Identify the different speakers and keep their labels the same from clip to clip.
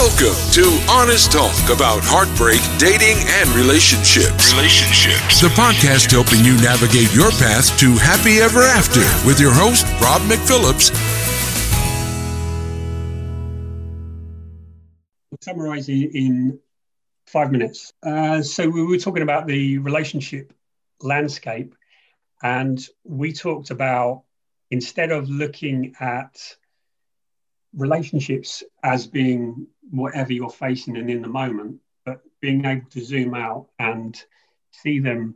Speaker 1: Welcome to Honest Talk about heartbreak, dating, and relationships. Relationships. The podcast helping you navigate your path to happy ever after with your host, Rob McPhillips.
Speaker 2: Summarize in five minutes. Uh, so, we were talking about the relationship landscape, and we talked about instead of looking at relationships as being whatever you're facing and in the moment, but being able to zoom out and see them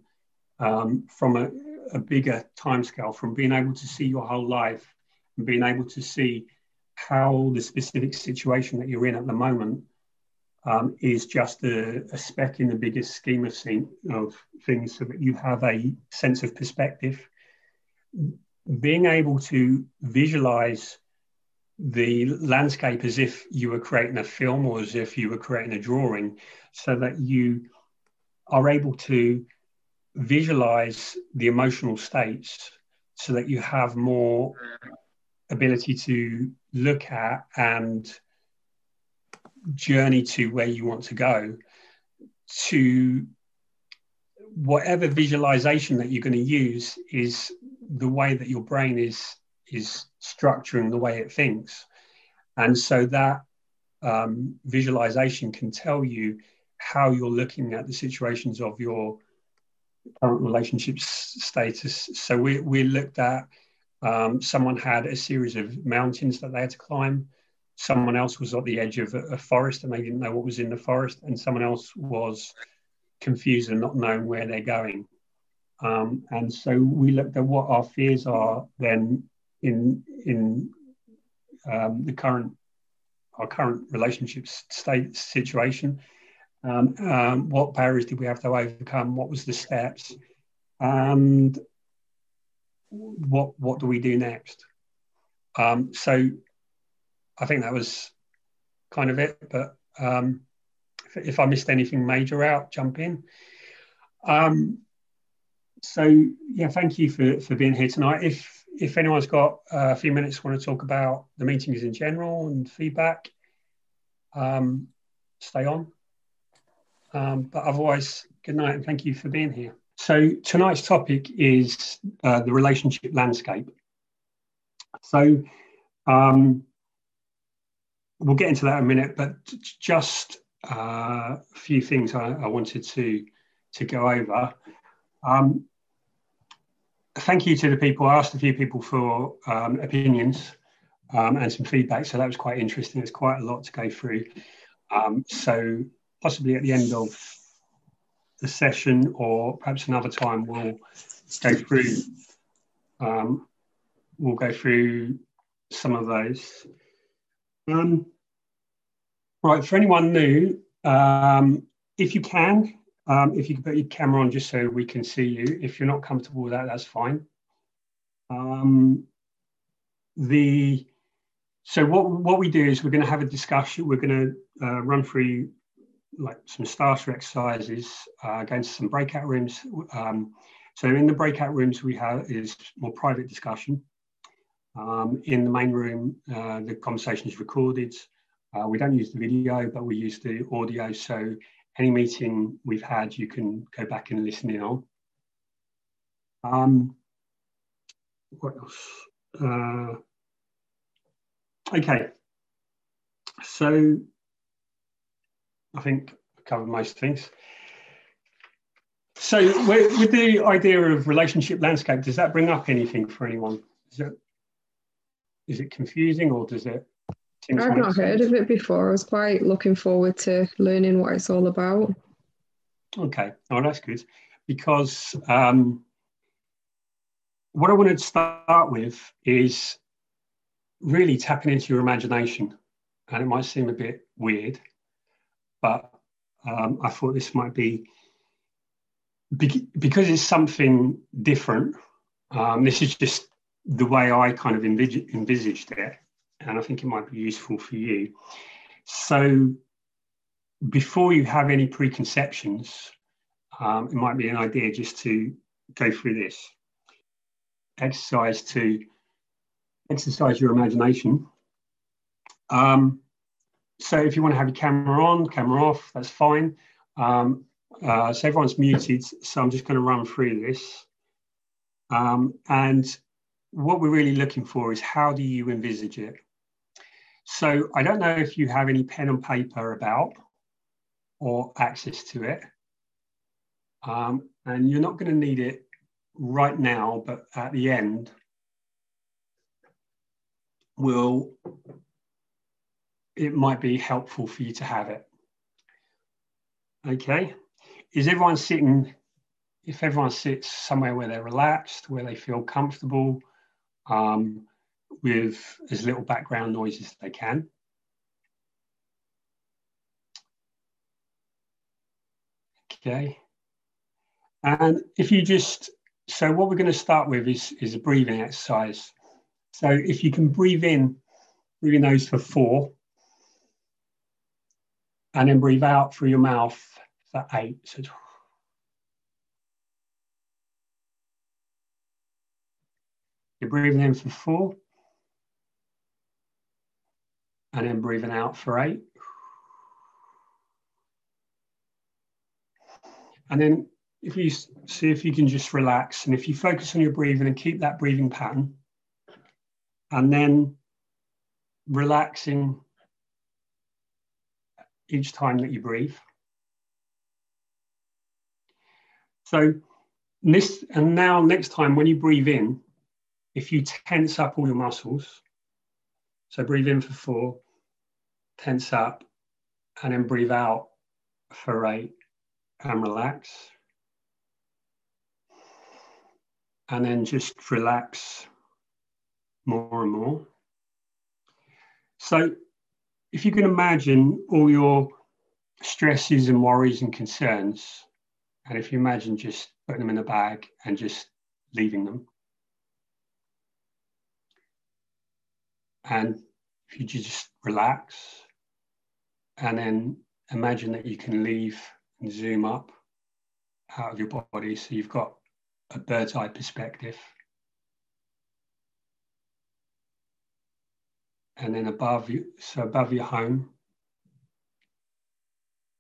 Speaker 2: um, from a, a bigger timescale, from being able to see your whole life and being able to see how the specific situation that you're in at the moment um, is just a, a, speck in the biggest scheme of, scene, of things so that you have a sense of perspective. Being able to visualize the landscape as if you were creating a film or as if you were creating a drawing so that you are able to visualize the emotional states so that you have more ability to look at and journey to where you want to go to whatever visualization that you're going to use is the way that your brain is is structuring the way it thinks. And so that um, visualization can tell you how you're looking at the situations of your current relationship status. So we, we looked at um, someone had a series of mountains that they had to climb. Someone else was at the edge of a, a, forest and they didn't know what was in the forest. And someone else was confused and not knowing where they're going. Um, and so we looked at what our fears are then in in um, the current our current relationship state situation. Um, um, what barriers did we have to overcome? What was the steps? And what what do we do next? Um, so I think that was kind of it. But um, if, if, I missed anything major out, jump in. Um, so yeah, thank you for for being here tonight. If if anyone's got a few minutes, want to talk about the meetings in general and feedback, um, stay on. Um, but otherwise, good night and thank you for being here. So tonight's topic is uh, the relationship landscape. So um, we'll get into that in a minute, but just uh, a few things I, I, wanted to to go over. Um, thank you to the people. I asked a few people for um, opinions um, and some feedback, so that was quite interesting. There's quite a lot to go through. Um, so possibly at the end of the session, or perhaps another time, we'll go through. Um, we'll go through some of those. Um, right, for anyone new, um, if you can, um, if you can put your camera on just so we can see you. If you're not comfortable with that, that's fine. Um, the so what what we do is we're going to have a discussion. We're going to uh, run through like some starter exercises, uh, go some breakout rooms. Um, so in the breakout rooms we have is more private discussion. Um, in the main room, uh, the conversation is recorded. Uh, we don't use the video, but we use the audio. So any meeting we've had, you can go back and listen in on. Um, what else? Uh, okay, so I think I covered most things. So with the idea of relationship landscape, does that bring up anything for anyone? Is it, is it confusing or does it
Speaker 3: I've not heard of it before. I was quite looking forward to learning what it's all about.
Speaker 2: Okay, oh, that's good. Because um, what I wanted to start with is really tapping into your imagination. And it might seem a bit weird, but um, I thought this might be because it's something different. Um, this is just the way I kind of envisaged it and I think it might be useful for you. So, before you have any preconceptions, um, it might be an idea just to go through this exercise to exercise your imagination. Um, so if you want to have your camera on, camera off, that's fine. Um, uh, so everyone's muted, so I'm just going to run through this. Um, and what we're really looking for is how do you envisage it? So I don't know if you have any pen and paper about or access to it. Um, and you're not going to need it right now, but at the end, will it might be helpful for you to have it. Okay, is everyone sitting? If everyone sits somewhere where they're relaxed, where they feel comfortable, um, with as little background noise as they can. Okay, and if you just so what we're going to start with is is a breathing exercise. So if you can breathe in, breathe in those for four and then breathe out through your mouth for eight. So you're breathing in for four, and then breathing out for eight. And then if you see if you can just relax, and if you focus on your breathing and keep that breathing pattern, and then relaxing each time that you breathe. So this, and now next time when you breathe in, if you tense up all your muscles, so breathe in for four, tense up, and then breathe out for eight and relax. And then just relax more and more. So if you can imagine all your stresses and worries and concerns, and if you imagine just putting them in a bag and just leaving them, and you just relax and then imagine that you can leave and zoom up out of your body so you've got a bird's eye perspective. and then above you, so above your home,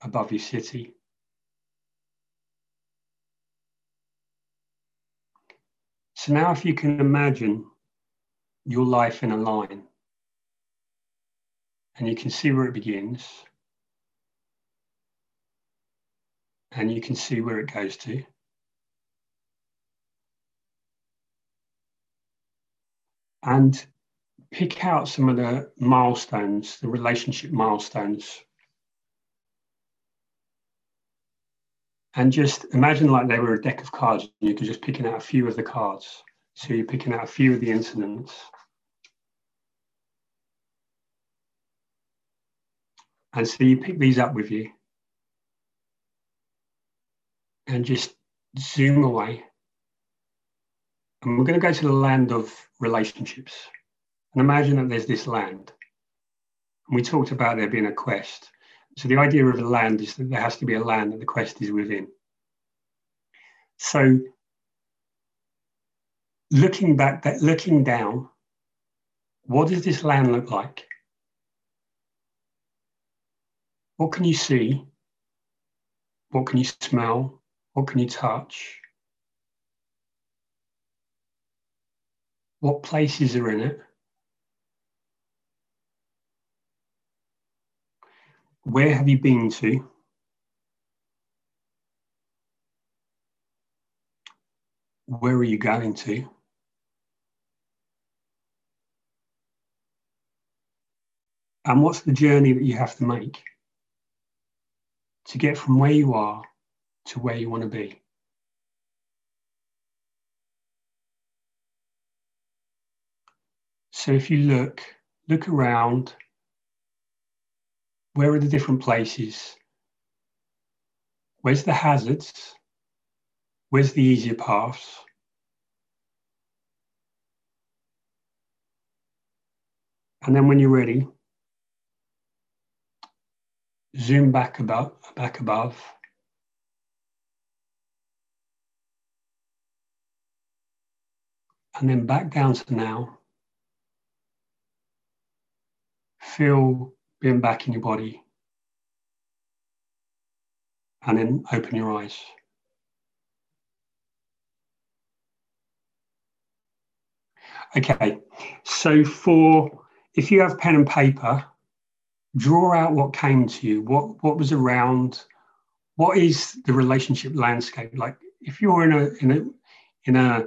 Speaker 2: above your city. So now, if you can imagine your life in a line, and you can see where it begins, and you can see where it goes to. And pick out some of the milestones, the relationship milestones. And just imagine like they were a deck of cards, and you could just picking out a few of the cards. So you're picking out a few of the incidents. And so you pick these up with you and just zoom away. And we're going to go to the land of relationships. And imagine that there's this land. And we talked about there being a quest. So the idea of a land is that there has to be a land that the quest is within. So looking back, that looking down, what does this land look like? What can you see? What can you smell? What can you touch? What places are in it? Where have you been to? Where are you going to? And what's the journey that you have to make to get from where you are to where you want to be? So if you look, look around where are the different places? Where's the hazards? Where's the easier paths? And then when you're ready, zoom back about back above. And then back down to now. Feel being back in your body. And then open your eyes. Okay, so for if you have pen and paper, draw out what came to you, what what was around, what is the relationship landscape like? If you're in a in a in a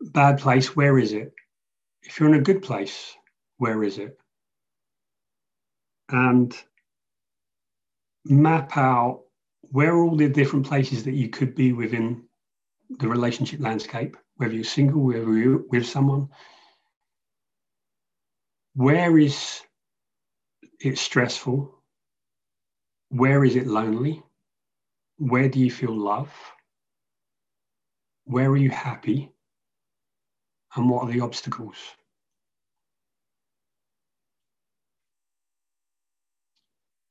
Speaker 2: bad place, where is it? If you're in a good place, where is it? And map out where are all the different places that you could be within the relationship landscape, whether you're single, whether you're with someone. Where is it stressful? Where is it lonely? Where do you feel love? Where are you happy? And what are the obstacles?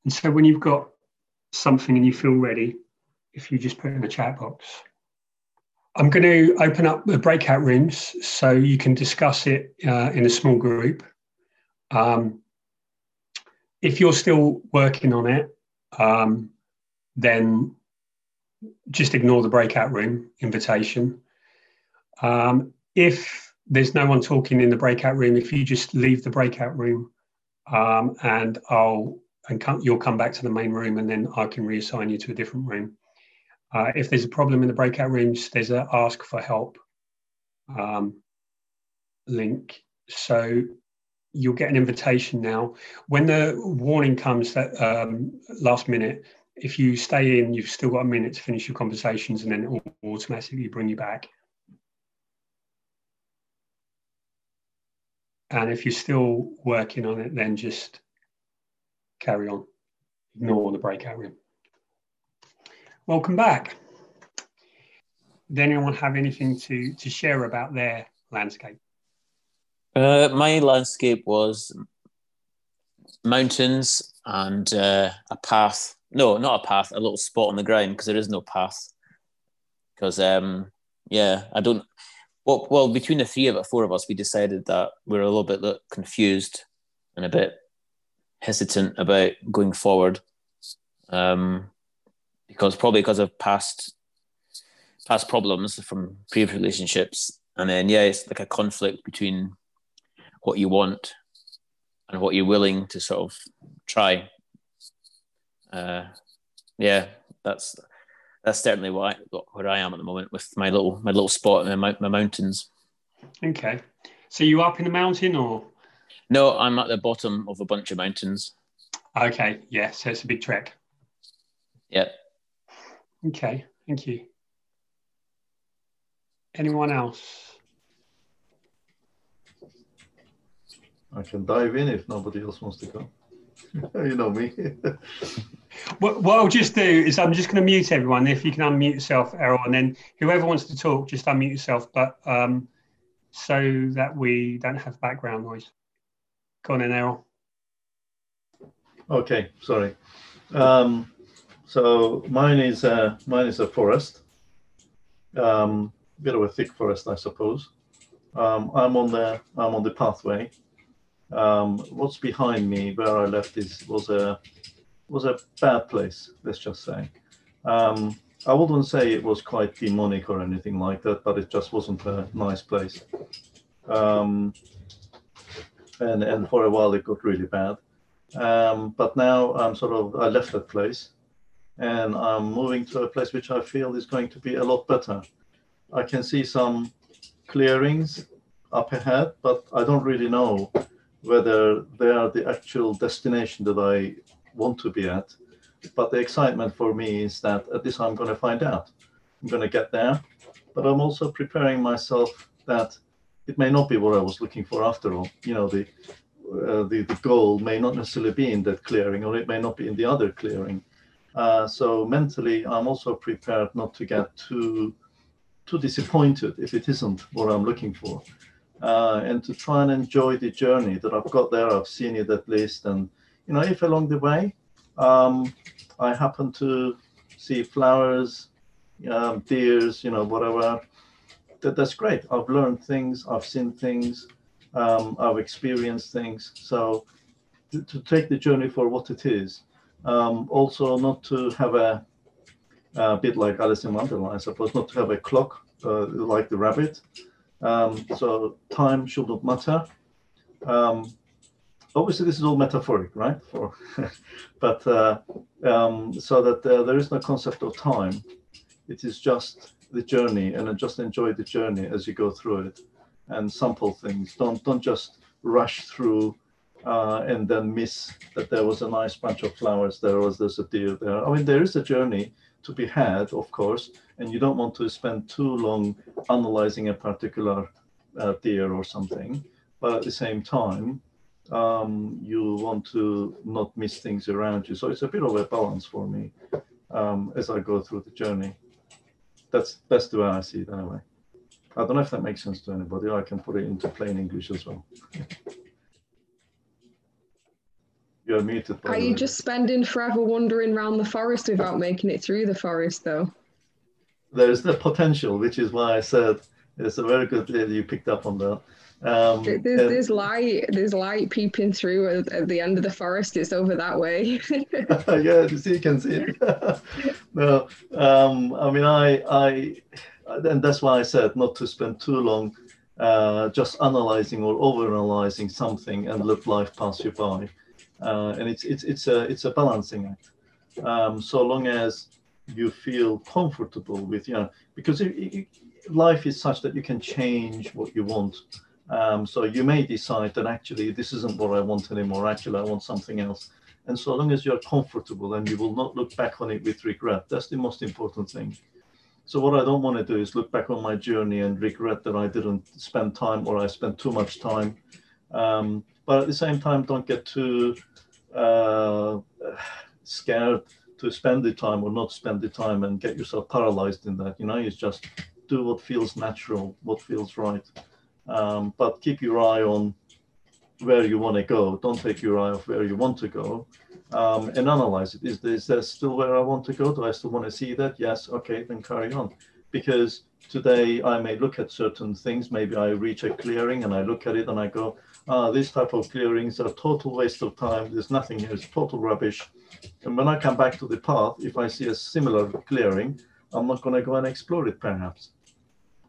Speaker 2: And so when you've got something and you feel ready, if you just put in the chat box. I'm going to open up the breakout rooms so you can discuss it uh, in a small group. Um, if you're still working on it, um, then just ignore the breakout room invitation. Um, if there's no one talking in the breakout room, if you just leave the breakout room um, and I'll and come, you'll come back to the main room and then I can reassign you to a different room. Uh, if there's a problem in the breakout rooms, there's a ask for help um, link. So you'll get an invitation now. When the warning comes that um, last minute, if you stay in, you've still got a minute to finish your conversations and then it will automatically bring you back. And if you're still working on it, then just carry on. Ignore the breakout room. Welcome back. Does anyone have anything to, to share about their landscape?
Speaker 4: Uh, my landscape was mountains and uh, a path. No, not a path, a little spot on the ground because there is no path. Because, um, yeah, I don't. Well, well, between the three of it, four of us, we decided that we are a little bit confused and a bit hesitant about going forward. Um, because probably because of past past problems from previous relationships, and then yeah, it's like a conflict between what you want and what you're willing to sort of try. Uh, yeah, that's that's certainly what I, where I am at the moment with my little my little spot in my, my mountains.
Speaker 2: Okay, so you up in the mountain or?
Speaker 4: No, I'm at the bottom of a bunch of mountains.
Speaker 2: Okay, yeah, so it's a big trek.
Speaker 4: Yep.
Speaker 2: Okay, thank you. Anyone else?
Speaker 5: I can dive in if nobody else wants to go. you know me.
Speaker 2: what, what I'll just do is I'm just going to mute everyone. If you can unmute yourself, Errol, and then whoever wants to talk, just unmute yourself. But um, so that we don't have background noise. Go on in, Errol.
Speaker 5: Okay, sorry. Um, so mine is uh, mine is a forest, um, bit of a thick forest, I suppose. Um, I'm on the I'm on the pathway. Um, what's behind me, where I left, is was a was a bad place. Let's just say. Um, I wouldn't say it was quite demonic or anything like that, but it just wasn't a nice place. Um, and and for a while it got really bad. Um, but now I'm sort of I left that place and I'm moving to a place which I feel is going to be a lot better. I can see some clearings up ahead, but I don't really know whether they are the actual destination that I want to be at. But the excitement for me is that at this I'm going to find out. I'm going to get there, but I'm also preparing myself that it may not be what I was looking for after all. You know, the uh, the, the goal may not necessarily be in that clearing, or it may not be in the other clearing. Uh, so mentally, I'm also prepared not to get too too disappointed if it isn't what I'm looking for, uh, and to try and enjoy the journey that I've got there. I've seen it at least, and you know, if along the way um, I happen to see flowers, um, deers, you know, whatever, that, that's great. I've learned things, I've seen things, um, I've experienced things. So to take the journey for what it is. Um, also, not to have a, a, bit like Alice in Wonderland, I suppose, not to have a clock uh, like the rabbit. Um, so time should not matter. Um, obviously, this is all metaphoric, right? For, but uh, um, so that uh, there is no concept of time. It is just the journey, and just enjoy the journey as you go through it, and sample things. Don't don't just rush through uh, and then miss that there was a nice bunch of flowers there was there's a deer there i mean there is a journey to be had of course and you don't want to spend too long analyzing a particular uh, deer or something but at the same time um, you want to not miss things around you. So it's a bit of a balance for me um, as i go through the journey. That's that's the way i see it anyway i don't know if that makes sense to anybody. I can put it into plain english as well You're muted.
Speaker 3: Are you just spending forever wandering around the forest without making it through the forest, though?
Speaker 5: There's the potential, which is why I said it's a very good that you picked up on that. Um,
Speaker 3: there's, there's light. There's light peeping through at, at, the end of the forest. It's over that way.
Speaker 5: yeah, you see, you can see it. no, um, I mean, I, I, and that's why I said not to spend too long uh, just analyzing or over-analyzing something and let life pass you by uh, and it's it's it's a it's a balancing act. Um, so long as you feel comfortable with you know because it, it, life is such that you can change what you want. Um, so you may decide that actually this isn't what I want anymore. Actually, I want something else. And so long as you're comfortable and you will not look back on it with regret, that's the most important thing. So what I don't want to do is look back on my journey and regret that I didn't spend time or I spent too much time. Um, but at the same time, don't get too uh, scared to spend the time or not spend the time and get yourself paralyzed in that. You know, you just do what feels natural, what feels right. Um, but keep your eye on where you want to go. Don't take your eye off where you want to go um, and analyze it. Is, is still where I want to go? Do I still want to see that? Yes. Okay, then carry on. Because today I may look at certain things. Maybe I reach a clearing and I look at it and I go, uh, these type of clearings are total waste of time. There's nothing here. It's total rubbish. And when I come back to the path, if I see a similar clearing, I'm not going to go and explore it perhaps,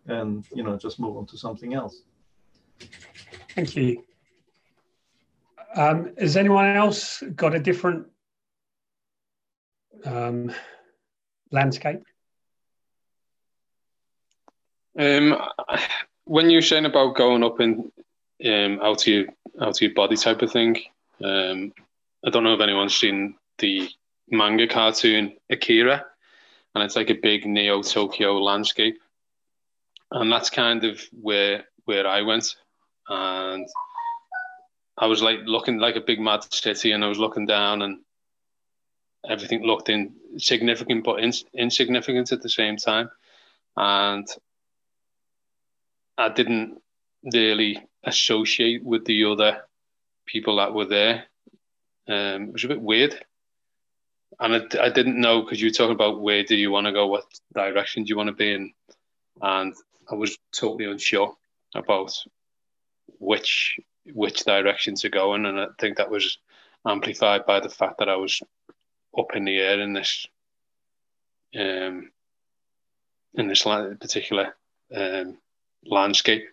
Speaker 5: and you know just move on to something else.
Speaker 2: Thank you. Um, has anyone else got a different um, landscape?
Speaker 6: Um, when you're saying about going up in um, out of your out of your body type of thing. Um, I don't know if anyone's seen the manga cartoon Akira, and it's like a big Neo Tokyo landscape, and that's kind of where where I went, and I was like looking like a big mad city, and I was looking down, and everything looked in significant but in, insignificant at the same time, and I didn't really associate with the other people that were there. Um, it was a bit weird. And I, I didn't know because you were talking about where do you want to go, what direction do you want to be in, and I was totally unsure about which which direction to go in, and I think that was amplified by the fact that I was up in the air in this um, in this particular um, landscape.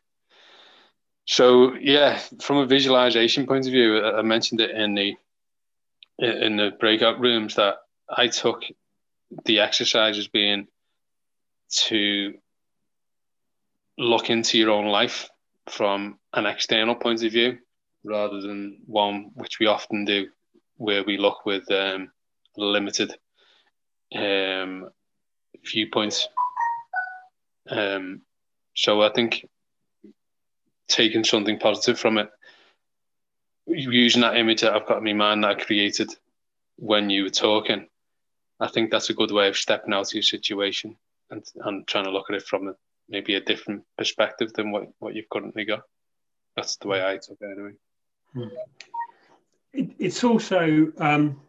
Speaker 6: So yeah, from a visualization point of view, I mentioned it in the in the breakout rooms that I took the exercise as being to look into your own life from an external point of view rather than one which we often do where we look with um, limited um, viewpoints. Um, so I think taking something positive from it. Using that image that I've got in my mind that I created when you were talking, I think that's a good way of stepping out of your situation and, and trying to look at it from a, maybe a different perspective than what, what you've currently got. That's the way I took it anyway.
Speaker 2: It, it's also um,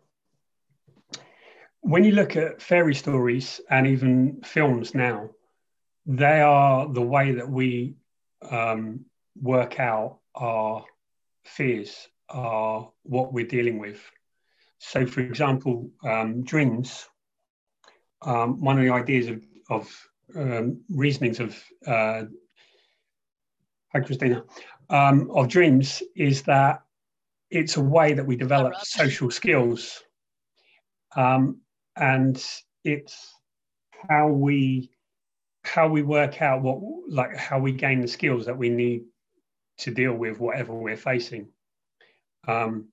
Speaker 2: when you look at fairy stories and even films now, they are the way that we um, work out our fears are what we're dealing with. So, for example, um, dreams. Um, one of the ideas of, of um, reasonings of uh, hi Christina um, of dreams is that it's a way that we develop social skills, um, and it's how we how we work out what like how we gain the skills that we need to deal with whatever we're facing. Um,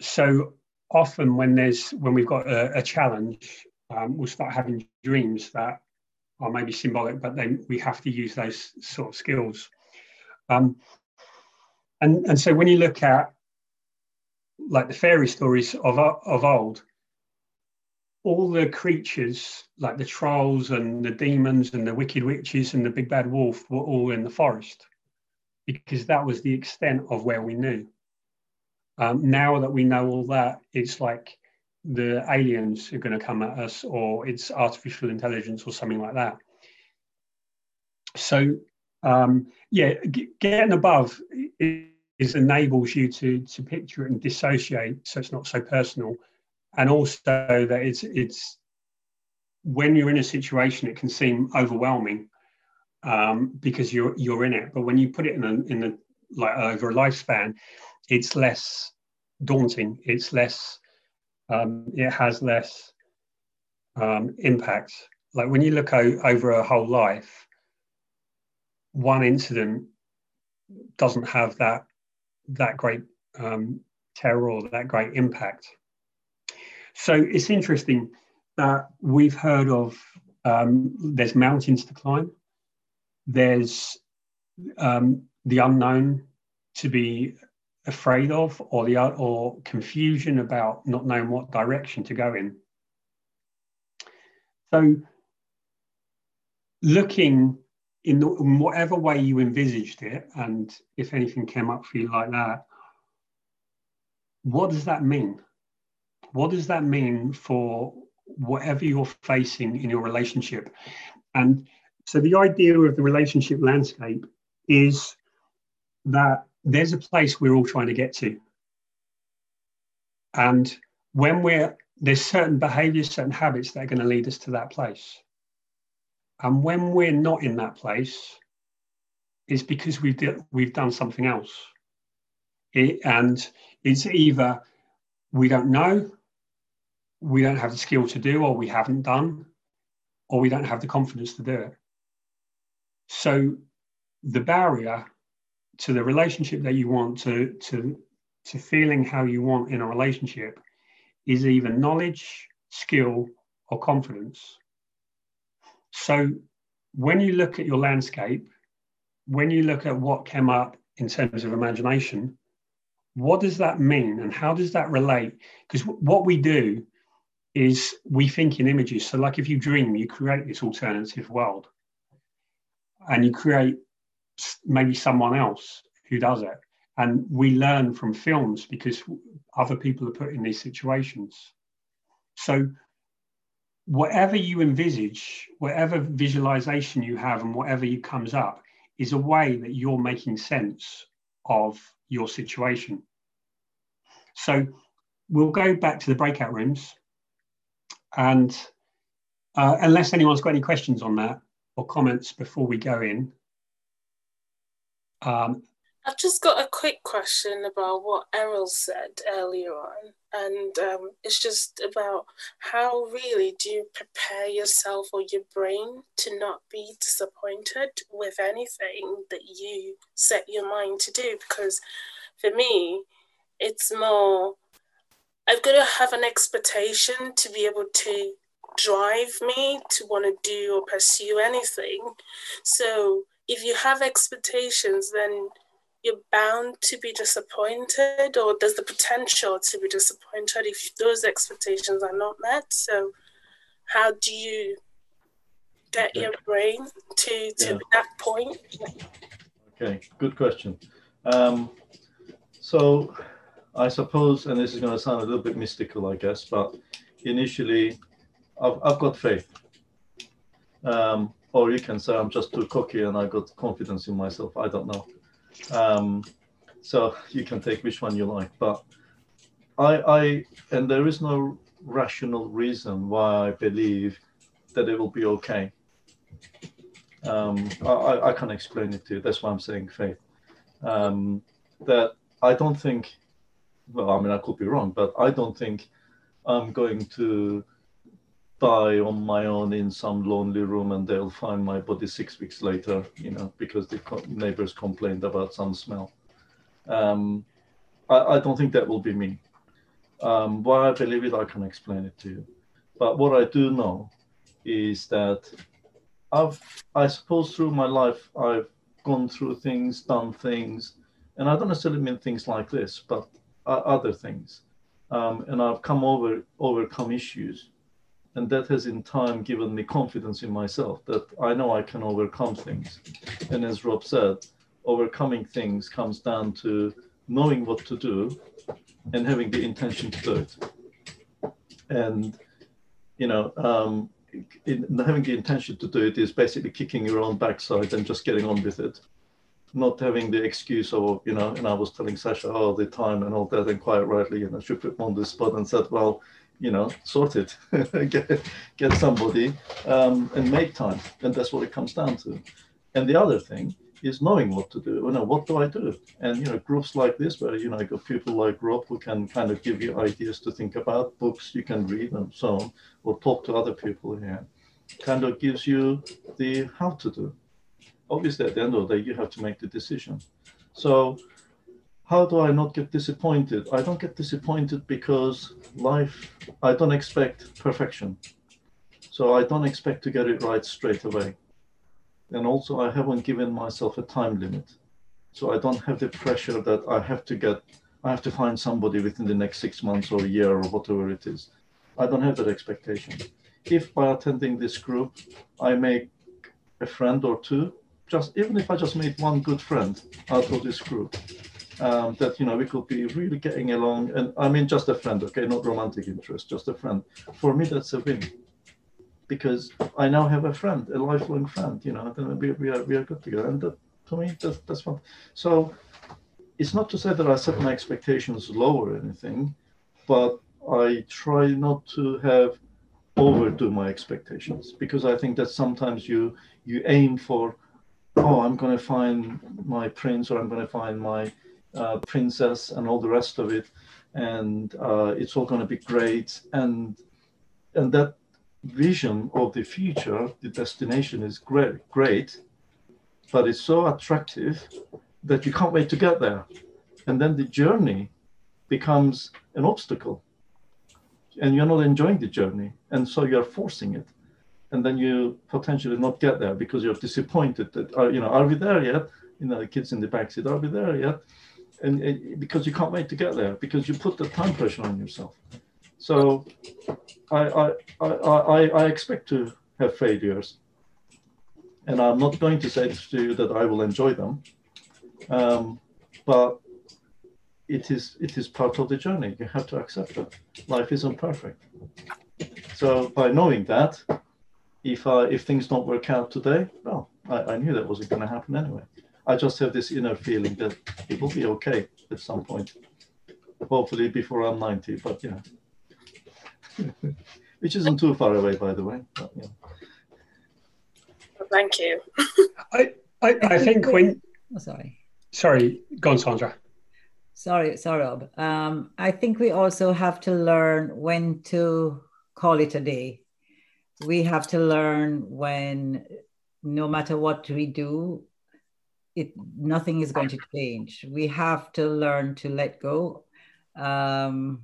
Speaker 2: so often when there's when we've got a, a challenge, um, we'll start having dreams that are maybe symbolic, but then we have to use those sort of skills. Um, and and so when you look at like the fairy stories of of old, all the creatures like the trolls and the demons and the wicked witches and the big bad wolf were all in the forest because that was the extent of where we knew. Um, now that we know all that, it's like the aliens are going to come at us, or it's artificial intelligence, or something like that. So, um, yeah, getting above is enables you to to picture it and dissociate, so it's not so personal, and also that it's it's when you're in a situation, it can seem overwhelming um, because you're you're in it. But when you put it in a, in the like over a lifespan, it's less daunting. It's less. Um, it has less um, impact. Like when you look o- over a whole life, one incident doesn't have that that great um, terror or that great impact. So it's interesting that we've heard of um, there's mountains to climb, there's um, the unknown to be afraid of, or the or confusion about not knowing what direction to go in. So, looking in, the, in whatever way you envisaged it, and if anything came up for you like that, what does that mean? What does that mean for whatever you're facing in your relationship? And so the idea of the relationship landscape is that there's a place we're all trying to get to. And when we're there's certain behaviors, certain habits that are going to lead us to that place. And when we're not in that place, it's because we've we've done something else. It, and it's either we don't know, we don't have the skill to do, or we haven't done, or we don't have the confidence to do it. So the barrier to the relationship that you want to to to feeling how you want in a relationship is either knowledge, skill, or confidence. So when you look at your landscape, when you look at what came up in terms of imagination, what does that mean and how does that relate? Because what we do is we think in images. So, like if you dream, you create this alternative world and you create maybe someone else who does it. And we learn from films because other people are put in these situations. So, whatever you envisage, whatever visualization you have, and whatever you comes up, is a way that you're making sense of your situation. So, we'll go back to the breakout rooms. And uh, unless anyone's got any questions on that or comments before we go in,
Speaker 7: um, I've just got a quick question about what Errol said earlier on, and um, it's just about how really do you prepare yourself or your brain to not be disappointed with anything that you set your mind to do? Because for me, it's more I've got to have an expectation to be able to drive me to want to do or pursue anything. So if you have expectations, then you're bound to be disappointed, or there's the potential to be disappointed if those expectations are not met. So, how do you get okay. your brain to, to yeah. that point?
Speaker 5: Okay, good question. Um, so, I suppose, and this is going to sound a little bit mystical, I guess, but initially, I've, I've got faith. Um, or you can say I'm just too cocky and I got confidence in myself. I don't know. Um, so you can take which one you like. But I, I, and there is no rational reason why I believe that it will be okay. Um, I, I can't explain it to you. That's why I'm saying faith. Um, that I don't think, well, I mean, I could be wrong, but I don't think I'm going to die on my own in some lonely room and they'll find my body six weeks later, you know, because the neighbors complained about some smell. Um, I, I, don't think that will be me. Um, why I believe it, I can explain it to you. But what I do know is that I've, I suppose, through my life, I've gone through things, done things, and I don't necessarily mean things like this, but other things. Um, and I've come over, overcome issues and that has in time given me confidence in myself that I know I can overcome things. And as Rob said, overcoming things comes down to knowing what to do and having the intention to do it. And, you know, um, in, having the intention to do it is basically kicking your own backside and just getting on with it. Not having the excuse of, you know, and I was telling Sasha all the time and all that, and quite rightly, you know, she put on the spot and said, well, you know, sort it, get, get somebody um, and make time. And that's what it comes down to. And the other thing is knowing what to do. You know, what do I do? And, you know, groups like this, where, you know, got people like Rob who can kind of give you ideas to think about, books you can read and so on, or talk to other people here, kind of gives you the how to do. Obviously, at the end of the day, you have to make the decision. So how do I not get disappointed? I don't get disappointed because life, I don't expect perfection. So I don't expect to get it right straight away. And also, I haven't given myself a time limit. So I don't have the pressure that I have to get, I have to find somebody within the next six months or a year or whatever it is. I don't have that expectation. If by attending this group, I make a friend or two, just even if I just made one good friend out of this group, um, that you know we could be really getting along. And i mean just a friend okay? Not romantic interest just a friend. For me that's a win. Because i now have a friend a lifelong friend you know? We, we, are, we are good together. And that, to me that's, that's fun so it's not to say that i set my expectations low or anything but i try not to have overdo my expectations. Because i think that sometimes you you aim for oh i'm going to find my prince or i'm going to find my uh, princess and all the rest of it. And uh, it's all going to be great. And and that vision of the future the destination is great great but it's so attractive that you can't wait to get there. And then the journey becomes an obstacle. And you're not enjoying the journey and so you're forcing it. And then you potentially not get there because you're disappointed that uh, you know are we there yet? You know the kids in the backseat are we there yet and, and, because you can't wait to get there because you put the time pressure on yourself. So I, I, I, I, I expect to have failures. And I'm not going to say to you that I will enjoy them, um, but it is it is part of the journey. You have to accept that life isn't perfect. So by knowing that, if I, if things don't work out today, well, I, I knew that wasn't going to happen anyway. I just have this inner feeling that it will be okay at some point. Hopefully before I'm 90, but yeah. Which isn't too far away, by the way. But, yeah.
Speaker 7: Thank you.
Speaker 2: I, I, I think when.
Speaker 8: Oh, sorry.
Speaker 2: Sorry, go on, Sandra.
Speaker 8: Sorry, sorry, Rob. Um, I think we also have to learn when to call it a day. We have to learn when, no matter what we do, it nothing is going to change. We have to learn to let go. Um,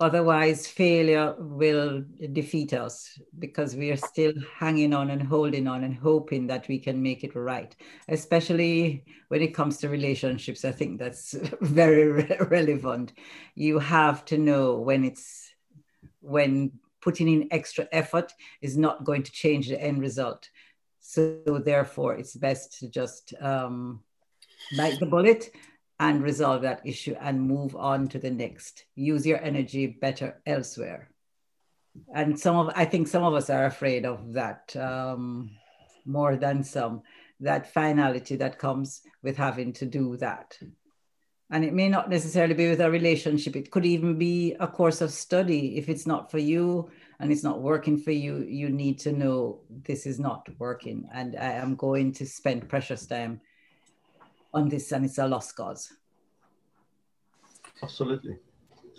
Speaker 8: otherwise, failure will defeat us because we are still hanging on and holding on and hoping that we can make it right. Especially when it comes to relationships, I think that's very re- relevant. You have to know when it's when putting in extra effort is not going to change the end result so therefore, it's best to just um, bite the bullet and resolve that issue and move on to the next. Use your energy better elsewhere. And some of, I think some of us are afraid of that um, more than some, that finality that comes with having to do that. And it may not necessarily be with a relationship. It could even be a course of study. If it's not for you and it's not working for you, you need to know this is not working. And I am going to spend precious time on this and it's a lost cause.
Speaker 5: Absolutely.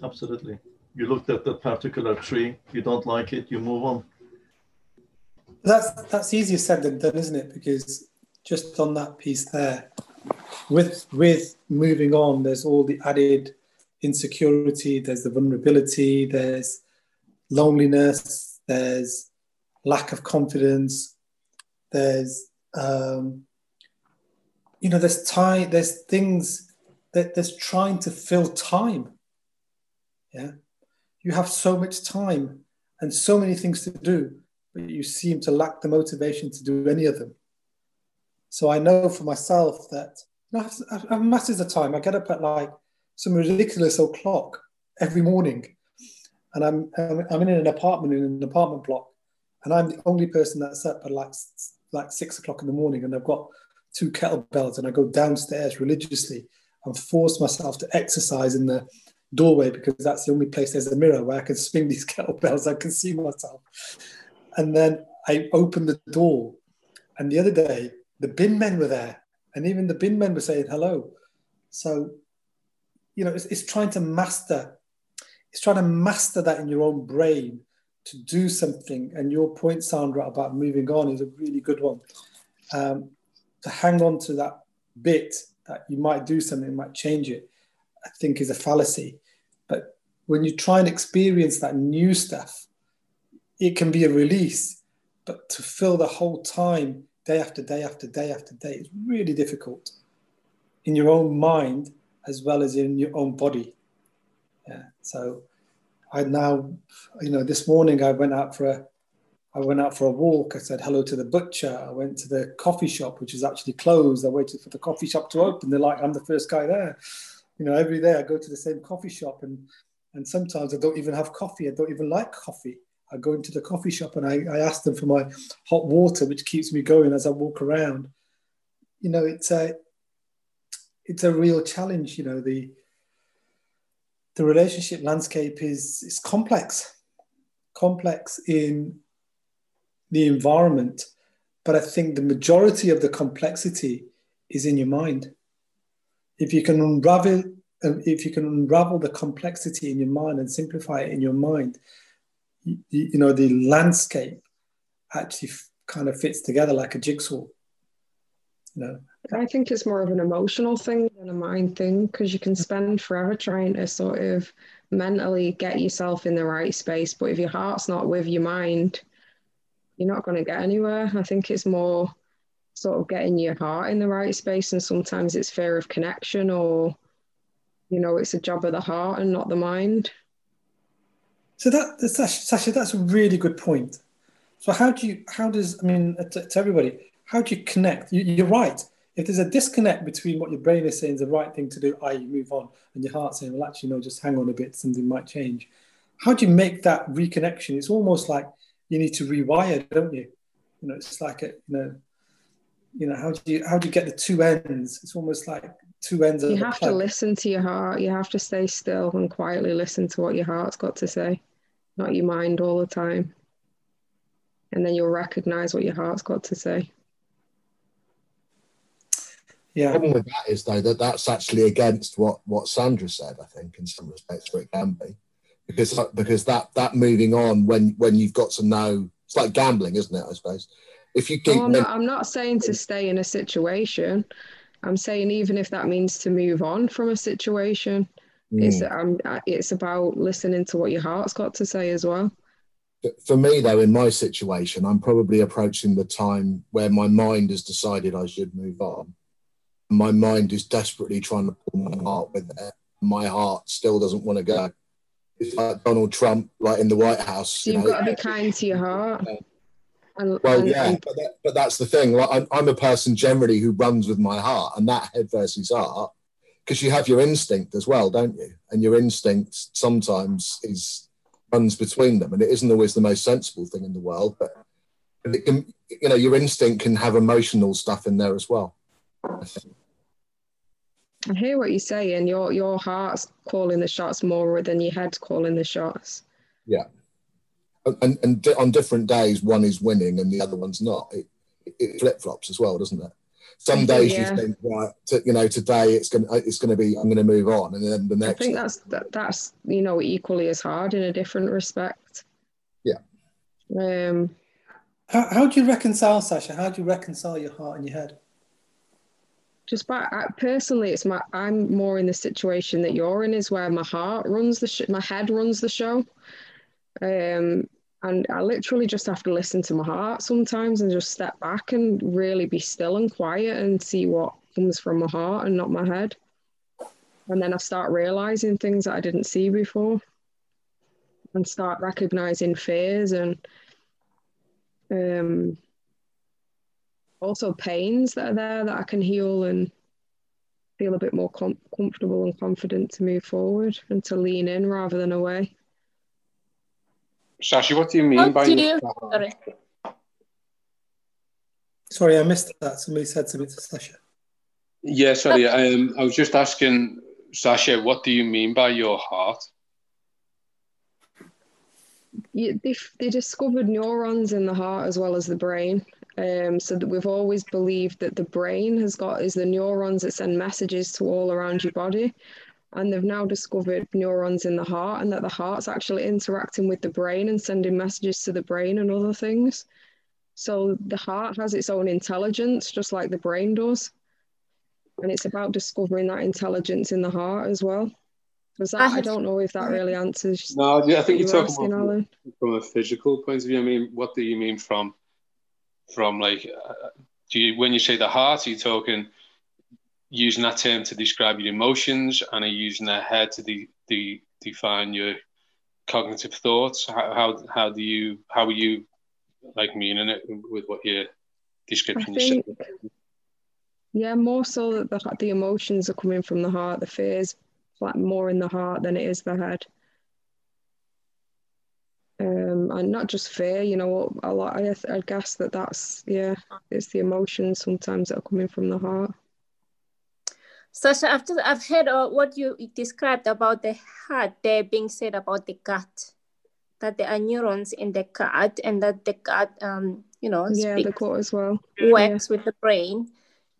Speaker 5: Absolutely. You looked at that particular tree, you don't like it, you move on.
Speaker 9: That's that's easier said than done, isn't it? Because just on that piece there, with with moving on, there's all the added insecurity, there's the vulnerability, there's loneliness, there's lack of confidence, there's um, you know, there's time, there's things that there's trying to fill time. Yeah. You have so much time and so many things to do, but you seem to lack the motivation to do any of them. So I know for myself that you know, I have masses of time. I get up at like some ridiculous o'clock every morning, and I'm I'm in an apartment in an apartment block, and I'm the only person that's up at like like six o'clock in the morning, and I've got two kettlebells, and I go downstairs religiously and force myself to exercise in the doorway because that's the only place there's a mirror where I can swing these kettlebells. I can see myself. And then I open the door. And the other day, the bin men were there. And even the bin men were saying hello. So, you know, it's, it's trying to master, it's trying to master that in your own brain to do something. And your point, Sandra, about moving on is a really good one. Um, to hang on to that bit that you might do something, might change it, I think is a fallacy. But when you try and experience that new stuff, it can be a release. But to fill the whole time, day after day after day after day, is really difficult in your own mind as well as in your own body. So I now, you know, this morning I went out for a I went out for a walk. I said hello to the butcher. I went to the coffee shop, which is actually closed. I waited for the coffee shop to open. They're like, I'm the first guy there. You know, every day I go to the same coffee shop, and and sometimes I don't even have coffee. I don't even like coffee. I go into the coffee shop and I, I ask them for my hot water, which keeps me going as I walk around. You know, it's a it's a real challenge. You know, the the relationship landscape is is complex, complex in the environment, but I think the majority of the complexity is in your mind. If you can unravel, um, if you can unravel the complexity in your mind and simplify it in your mind, you, you know the landscape actually kind of fits together like a jigsaw. Know.
Speaker 3: I think it's more of an emotional thing than a mind thing because you can spend forever trying to sort of mentally get yourself in the right space, but if your heart's not with your mind, you're not going to get anywhere. I think it's more sort of getting your heart in the right space, and sometimes it's fear of connection, or you know, it's a job of the heart and not the mind.
Speaker 9: So that Sasha, that's a really good point. So how do you, how does, I mean, to, to everybody, how do you connect? You, you're right. If there's a disconnect between what your brain is saying is the right thing to do, i.e., move on, and your heart saying, well, actually, no, just hang on a bit, something might change. How do you make that reconnection? It's almost like you need to rewire, don't you? You know, it's like a, you know, you know, how do you how do you get the two ends? It's almost like two ends.
Speaker 3: You have to listen to your heart. You have to stay still and quietly listen to what your heart's got to say, not your mind all the time. And then you'll recognize what your heart's got to say.
Speaker 9: Yeah.
Speaker 10: The problem with that is though that that's actually against what what Sandra said. I think in some respects, where it can be because because that that moving on when when you've got to know it's like gambling, isn't it? I suppose if you keep.
Speaker 3: I'm, not, I'm not saying to stay in a situation. I'm saying even if that means to move on from a situation, mm. it's um, it's about listening to what your heart's got to say as well.
Speaker 10: For me, though, in my situation, I'm probably approaching the time where my mind has decided I should move on. My mind is desperately trying to pull my heart with it. My heart still doesn't want to go it's like Donald Trump, like in the White House.
Speaker 3: You have got to be kind to your heart.
Speaker 10: And, well, and, yeah, and, but, that, but, that's the thing. Like, I'm, I'm, a person generally who runs with my heart, and that head versus heart, because you have your instinct as well, don't you? And your instinct sometimes is runs between them, and it isn't always the most sensible thing in the world. But it can, you know, your instinct can have emotional stuff in there as well.
Speaker 3: I hear what you're saying. Your your heart's calling the shots more than your head's calling the shots.
Speaker 10: Yeah. And, and on different days, one is winning and the other one's not. It, it flip flops as well, doesn't it? Some days yeah. you think, right, to, you know, today it's gonna it's gonna be I'm gonna move on, and then the next.
Speaker 3: I think that's that, that's you know equally as hard in a different respect.
Speaker 10: Yeah.
Speaker 3: Um.
Speaker 9: How, how do you reconcile, Sasha? How do you reconcile your heart and your head?
Speaker 3: Just by I, personally it's my i'm more in the situation that you're in is where my heart runs the sh- my head runs the show. Um and i literally just have to listen to my heart sometimes and just step back and really be still and quiet and see what comes from my heart and not my head. And then i start realizing things that i didn't see before and start recognizing fears and um also pains that are there that I can heal and feel a bit more com- comfortable and confident to move forward and to lean in rather than away.
Speaker 6: Shashi, what do you mean what by? You...
Speaker 9: Sorry. Sorry, I missed that. Somebody said something to Sasha.
Speaker 6: Yeah, sorry. Um, I was just asking Sasha, what do you mean by your heart?
Speaker 3: Yeah, they, they discovered neurons in the heart as well as the brain. Um, so that we've always believed that the brain has got is the neurons that send messages to all around your body. And they've now discovered neurons in the heart and that the heart's actually interacting with the brain and sending messages to the brain and other things. So the heart has its own intelligence, just like the brain does. And it's about discovering that intelligence in the heart as well. Does that, I, I don't know if that really answers.
Speaker 6: No, I think you're talking about from a physical point of view. I mean, what do you mean from from like uh, do you when you say the heart are you talking using that term to describe your emotions and are you using the head to de- de- define your cognitive thoughts? How, how how do you how are you like meaning it with what your description is
Speaker 3: yeah more so that the, the emotions are coming from the heart. The fears like more in the heart than it is the head um, and not just fear. You know, a lot. I, I guess that that's yeah, it's the emotions sometimes that are coming from the heart.
Speaker 11: Sasha, after I've heard uh, what you described about the heart, there being said about the gut, that there are neurons in the gut, and that the gut, um, you know,
Speaker 3: yeah, the gut as well
Speaker 11: works yeah. with the brain.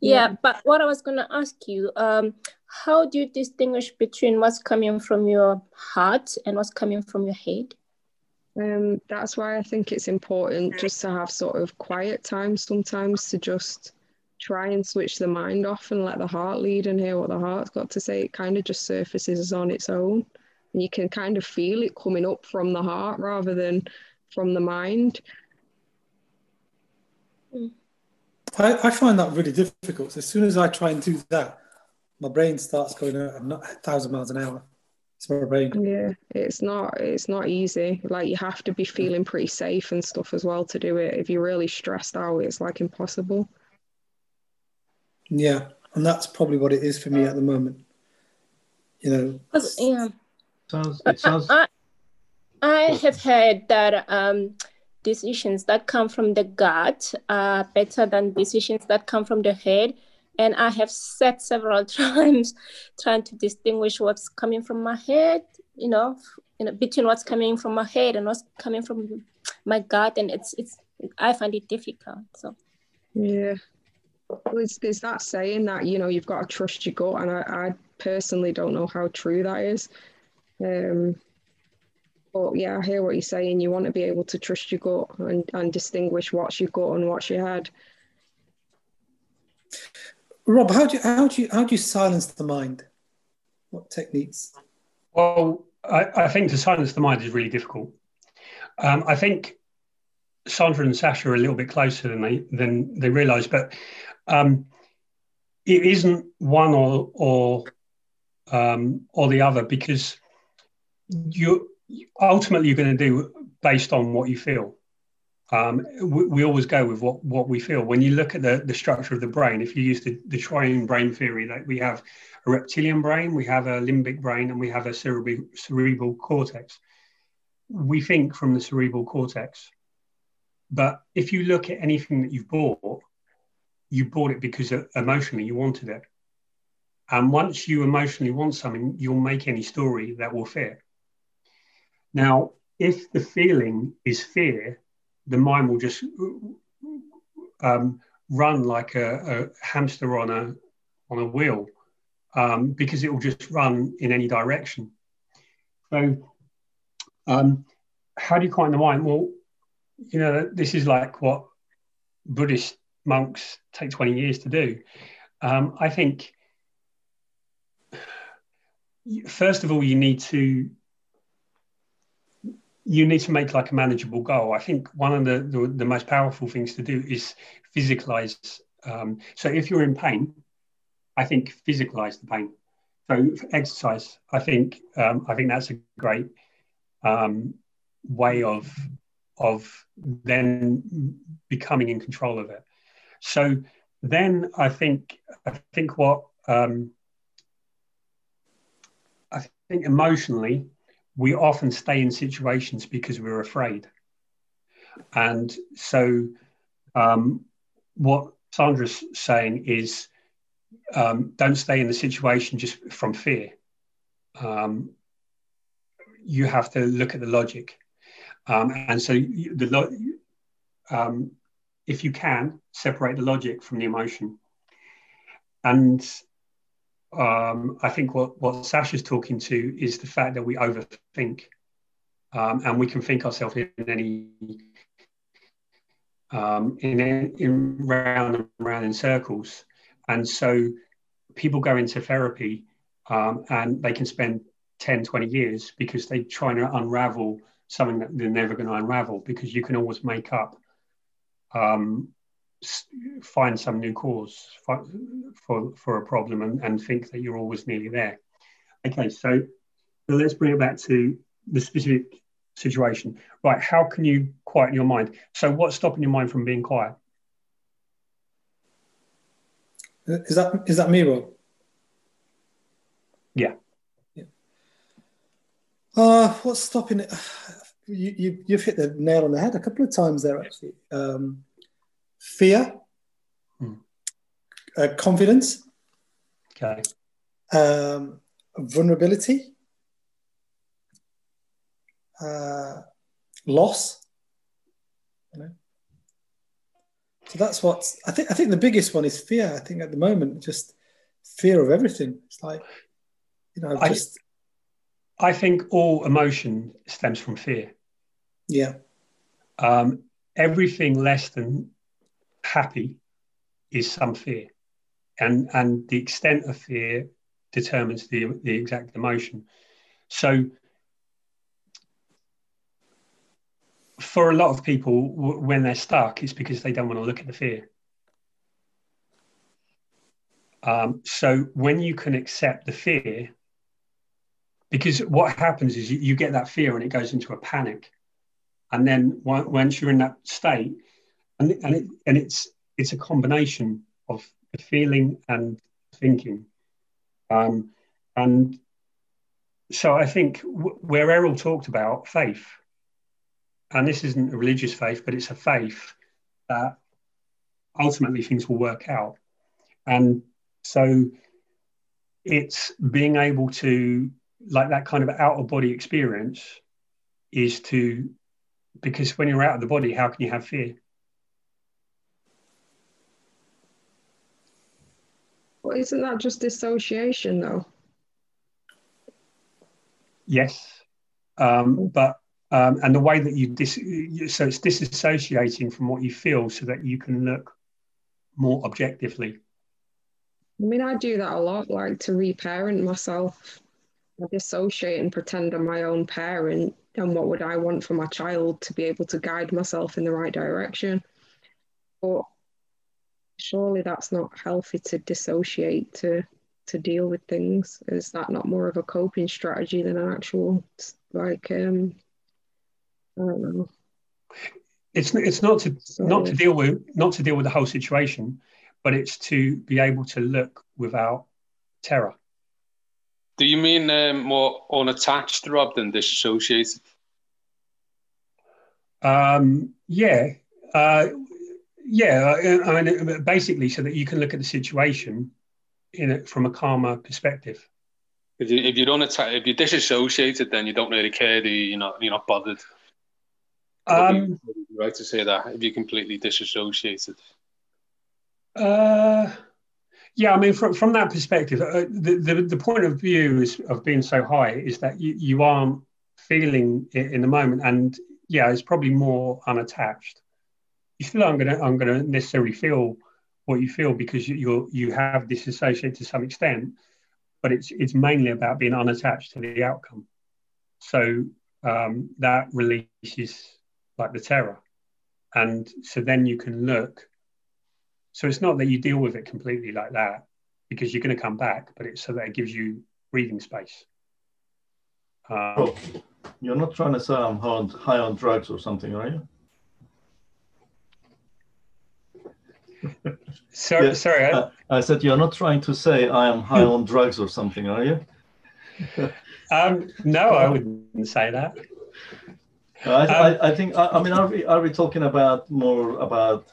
Speaker 11: Yeah, yeah, but what I was going to ask you, um, how do you distinguish between what's coming from your heart and what's coming from your head?
Speaker 3: Um, that's why I think it's important just to have sort of quiet time sometimes to just try and switch the mind off and let the heart lead and hear what the heart's got to say. It kind of just surfaces on its own. And you can kind of feel it coming up from the heart rather than from the mind.
Speaker 9: I, I find that really difficult. As soon as I try and do that, my brain starts going at a thousand miles an hour.
Speaker 3: Yeah, it's not it's not easy. Like you have to be feeling pretty safe and stuff as well to do it. If you're really stressed out, it's like impossible.
Speaker 9: Yeah, and that's probably what it is for me at the moment. You know.
Speaker 11: Yeah. Sounds, it sounds... I, I have heard that um, decisions that come from the gut are better than decisions that come from the head and I have said several times trying to distinguish what's coming from my head, you know, you know, between what's coming from my head and what's coming from my gut, and it's it's I find it difficult. So
Speaker 3: yeah, well, there's, there's that saying that you know you've got to trust your gut, and I, I personally don't know how true that is. Um, but yeah, I hear what you're saying. You want to be able to trust your gut and, and distinguish what's your gut and what's your head.
Speaker 9: Rob, how do you how do you how do you silence the mind? What techniques?
Speaker 2: Well, I, I think to silence the mind is really difficult. Um, I think Sandra and Sasha are a little bit closer than they than they realise, but um, it isn't one or or um, or the other because you ultimately you're going to do based on what you feel. Um, we, we, always go with what, what we feel. When you look at the, the structure of the brain, if you use the, the triune brain theory, that we have a reptilian brain, we have a limbic brain, and we have a cerebral, cerebral cortex. We think from the cerebral cortex. But if you look at anything that you've bought, you bought it because emotionally you wanted it. And once you emotionally want something, you'll make any story that will fit. Now, if the feeling is fear, the mind will just um, run like a, a, hamster on a on a wheel um, because it will just run in any direction. So, um, how do you quiet the mind? Well, you know, this is like what Buddhist monks take 20 years to do. Um, I think, first of all, you need to you need to make like a manageable goal. I think one of the, the, the most powerful things to do is physicalize. Um, so if you're in pain, I think physicalize the pain. So exercise, I think um, I think that's a great um, way of of then becoming in control of it. So then I think I think what um, I think emotionally we often stay in situations because we're afraid, and so um, what Sandra's saying is um, don't stay in the situation just from fear. Um, you have to look at the logic. Um, and so the lo- um, if you can separate the logic from the emotion. And um, I think what, what Sasha's talking to is the fact that we overthink um, and we can think ourselves in any um, in, in round and round in circles. And so people go into therapy um, and they can spend 10, 20 years because they're trying to unravel something that they're never going to unravel because you can always make up, um, find some new cause for, for, for a problem and, and think that you're always nearly there. Okay, so, so let's bring it back to the specific situation. Right, how can you quiet your mind? So, what's stopping your mind from being quiet?
Speaker 9: Is that is that me, Rob?
Speaker 2: Yeah.
Speaker 9: Uh, what's stopping it? You, you, have hit the nail on the head a couple of times there, actually. Um, fear, hmm. uh, confidence,
Speaker 2: okay,
Speaker 9: um, vulnerability, uh, loss. You know? So that's what I think. I think the biggest one is fear. I think at the moment, just fear of everything. It's like, you know,
Speaker 2: I,
Speaker 9: just
Speaker 2: I think all emotion stems from fear.
Speaker 9: Yeah.
Speaker 2: Um, everything less than happy is some fear, and and the extent of fear determines the the exact emotion. So, for a lot of people, w- when they're stuck, it's because they don't want to look at the fear. Um, so when you can accept the fear because what happens is you, you, get that fear and it goes into a panic and then once you're in that state and, and, it, and it's it's a combination of the feeling and thinking um, and so i think w- where errol talked about faith and this isn't a religious faith but it's a faith that ultimately things will work out and so it's being able to like that kind of out of body experience is to because when you're out of the body, how can you have fear?
Speaker 3: Well, isn't that just dissociation, though?
Speaker 2: Yes, um, but um, and the way that you dis- so it's disassociating from what you feel, so that you can look more objectively.
Speaker 3: I mean, I do that a lot, like to reparent myself. I dissociate and pretend I'm my own parent. And what would I want for my child to be able to guide myself in the right direction? But surely that's not healthy to dissociate to to deal with things. Is that not more of a coping strategy than an actual like um I don't know.
Speaker 2: It's it's not to Sorry. not to deal with not to deal with the whole situation, but it's to be able to look without terror.
Speaker 6: Do you mean um, more unattached, Rob, than disassociated?
Speaker 2: Um, yeah, uh, yeah. I mean, basically, so that you can look at the situation in it from a calmer perspective.
Speaker 6: If you if you don't attack, if you're disassociated, then you don't really care. Do you? You're not you're not bothered. Um, right to say that if you're completely disassociated.
Speaker 2: Uh, yeah, I mean, from, from that perspective, uh, the, the, the point of view is, of being so high is that you, you aren't feeling it in the moment, and yeah, it's probably more unattached. You still aren't gonna I'm gonna necessarily feel what you feel because you you're, you have disassociated to some extent, but it's it's mainly about being unattached to the outcome. So um, that releases like the terror, and so then you can look so it's not that you deal with it completely like that because you're going to come back, but it's so that it gives you breathing space. Um,
Speaker 5: oh, you're not trying to say I'm high on drugs or something, are you?
Speaker 2: Sorry, sorry. I,
Speaker 5: I, said you're not trying to say I am high on drugs or something, are you?
Speaker 2: um, no, I wouldn't say that.
Speaker 5: I, um, I, I, think I, I mean are we are we talking about more about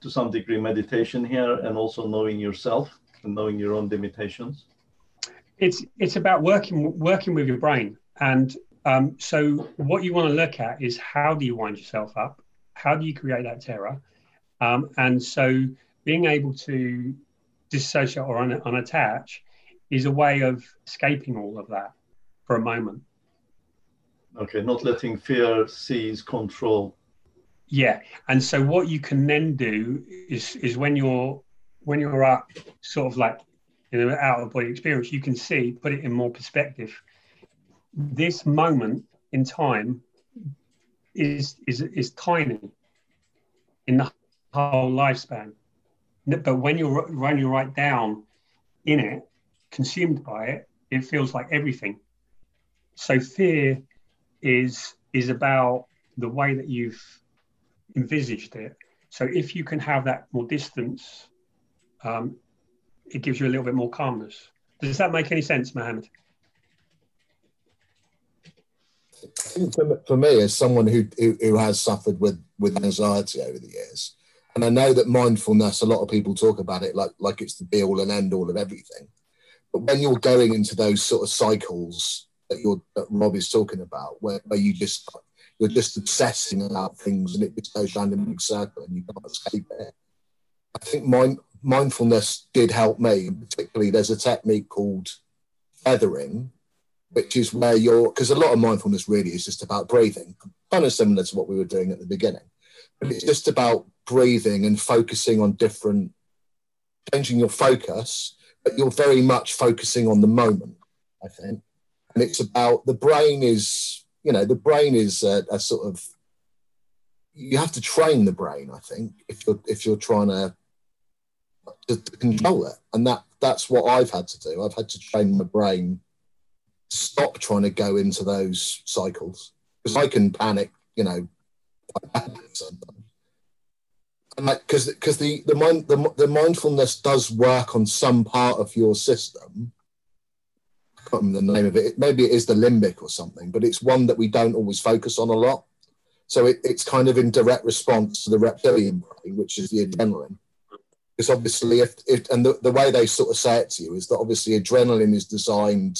Speaker 5: to some degree meditation here and also knowing yourself and knowing your own limitations?
Speaker 2: It's it's about working working with your brain, and um, so what you want to look at is how do you wind yourself up? How do you create that terror? Um, and so being able to dissociate or un- unattach is a way of escaping all of that for a moment.
Speaker 5: Okay, not letting fear seize control
Speaker 2: yeah, and so what you can then do is is when you're when you're up, sort of like in an out of body experience, you can see, put it in more perspective. This moment in time is is is tiny in the whole lifespan, but when you're when you're right down in it, consumed by it, it feels like everything. So fear is is about the way that you've envisaged it. So if you can have that more distance, um, it gives you a little bit more calmness. Does that make any sense, Mohammed?
Speaker 10: For, me, as someone who, who, who has suffered with with anxiety over the years, and I know that mindfulness, a lot of people talk about it like like it's the be all and end all of everything. But when you're going into those sort of cycles that you're that Rob is talking about, where, where you just you're just obsessing about things and it just goes round in a big circle and you can't escape it. I think mind, mindfulness did help me. Particularly, there's a technique called feathering, which is where you're, because a lot of mindfulness really is just about breathing, kind of similar to what we were doing at the beginning. But it's just about breathing and focusing on different, changing your focus, but you're very much focusing on the moment, I think. And it's about the brain is you know, the brain is a, a sort of you have to train the brain. I think if you're if you're trying to, to, to control it, and that that's what I've had to do. I've had to train my brain to stop trying to go into those cycles because I can panic, you know, and because because the the mind the, the mindfulness does work on some part of your system can't remember the name of it. Maybe it is the limbic or something, but it's one that we don't always focus on a lot. So it, it's kind of in direct response to the reptilian brain, which is the adrenaline. Because obviously, if, if and the, the way they sort of say it to you is that obviously adrenaline is designed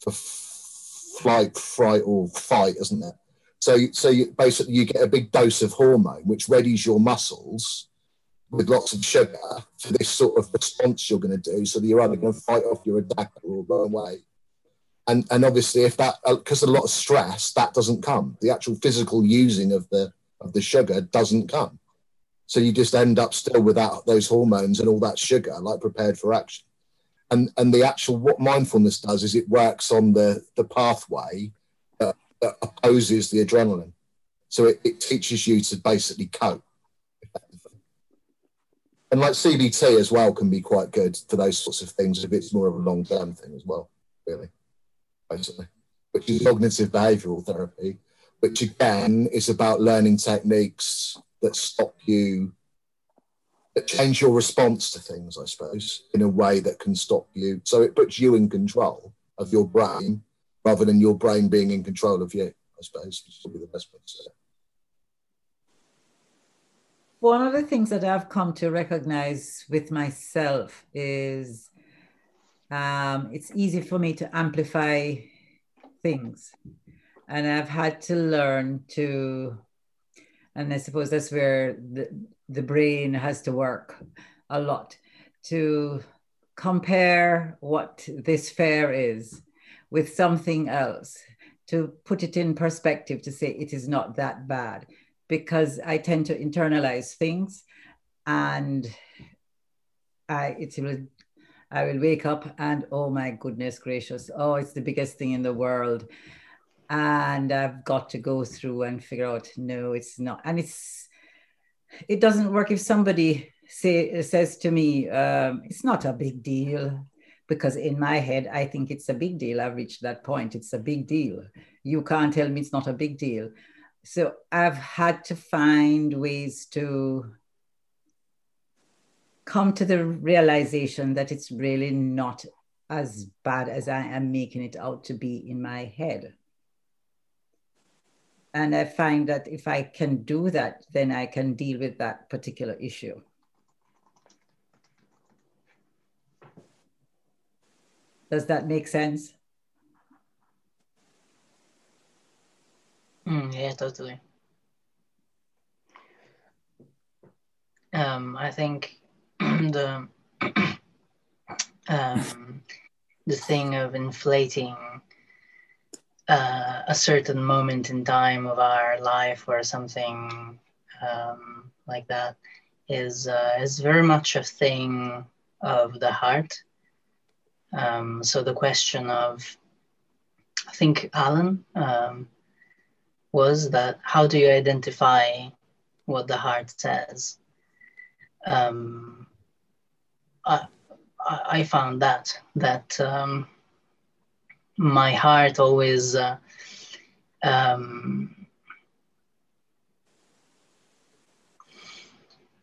Speaker 10: for flight, fright, or fight, isn't it? So, so you, basically, you get a big dose of hormone, which readies your muscles with lots of sugar for this sort of response you're going to do. So that you're either going to fight off your attacker or run away. And, and obviously, if that because uh, a lot of stress, that doesn't come. The actual physical using of the of the sugar doesn't come. So you just end up still without those hormones and all that sugar, like prepared for action. And and the actual what mindfulness does is it works on the the pathway that, opposes the adrenaline. So it, it teaches you to basically cope and like CBT as well can be quite good for those sorts of things if it's more of a long term thing as well, really, basically, which is cognitive behavioral therapy, which again is about learning techniques that stop you, that change your response to things, I suppose, in a way that can stop you. So it puts you in control of your brain rather than your brain being in control of you, I suppose, is probably the best way to say it
Speaker 8: one of the things that I've come to recognize with myself is um, it's easy for me to amplify things. And I've had to learn to, and I suppose that's where the, the brain has to work a lot to compare what this fair is with something else, to put it in perspective, to say it is not that bad, because I tend to internalize things and I, it will I will wake up and oh my goodness gracious, oh, it's the biggest thing in the world. And I've got to go through and figure out, no, it's not. And it's, it doesn't work if somebody say, says to me, um, it's not a big deal. Because in my head, I think it's a big deal. I've reached that point. It's a big deal. You can't tell me it's not a big deal. So I've had to find ways to come to the realization that it's really not as bad as I am making it out to be in my head. And I find that if I can do that, then I can deal with that particular issue. Does that make sense?
Speaker 12: Mm, yeah, totally. Um, I think the um, the thing of inflating uh, a certain moment in time of our life or something um, like that is uh, is very much a thing of the heart. Um, so the question of, I think Alan um, was that how do you identify what the heart says? Um, I, I found that that um, my heart always uh, um,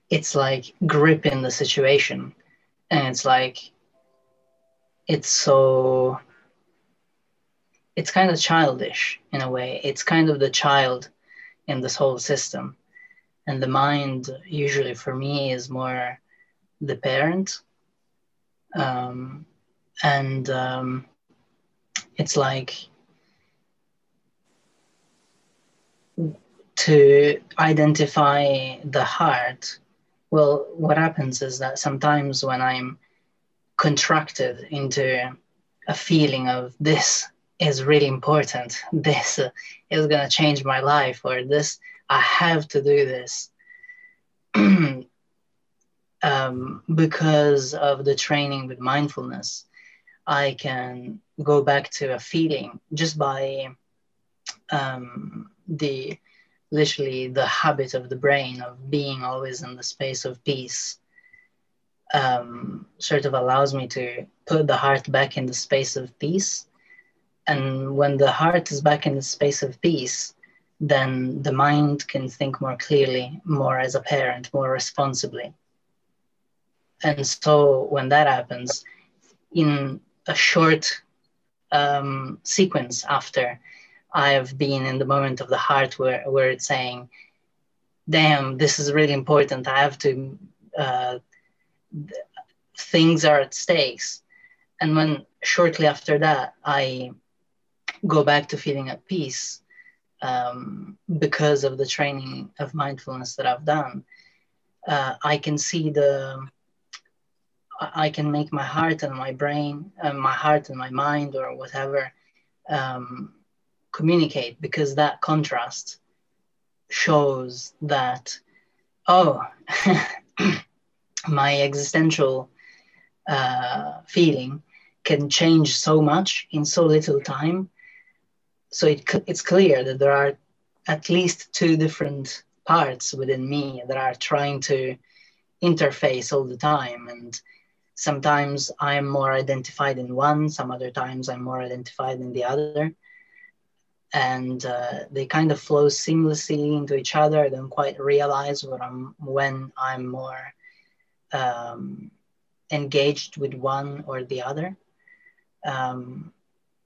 Speaker 12: it's like gripping the situation and it's like it's so it's kind of childish in a way. It's kind of the child in this whole system. And the mind usually for me is more the parent. Um, and um, it's like to identify the heart. Well what happens is that sometimes when i'm contracted into a feeling of this is really important this is going to change my life or this i have to do this um, because of the training with mindfulness, I can go back to a feeling just by um, the literally the habit of the brain of being always in the space of peace. Um, sort of allows me to put the heart back in the space of peace. And when the heart is back in the space of peace, then the mind can think more clearly, more as a parent, more responsibly. And so when that happens, in a short um, sequence after I've been in the moment of the heart where, where it's saying, damn, this is really important. I have to, uh, things are at stakes. And when shortly after that, I go back to feeling at peace um, because of the training of mindfulness that I've done, uh, I can see the I can make my heart and my brain, uh, my heart and my mind, or whatever, um, communicate because that contrast shows that, oh, my existential uh, feeling can change so much in so little time. So it, it's clear that there are at least two different parts within me that are trying to interface all the time and sometimes I'm more identified in one, some other times I'm more identified in the other. And uh, they kind of flow seamlessly into each other. I don't quite realize what I'm, when I'm more um, engaged with one or the other. Um,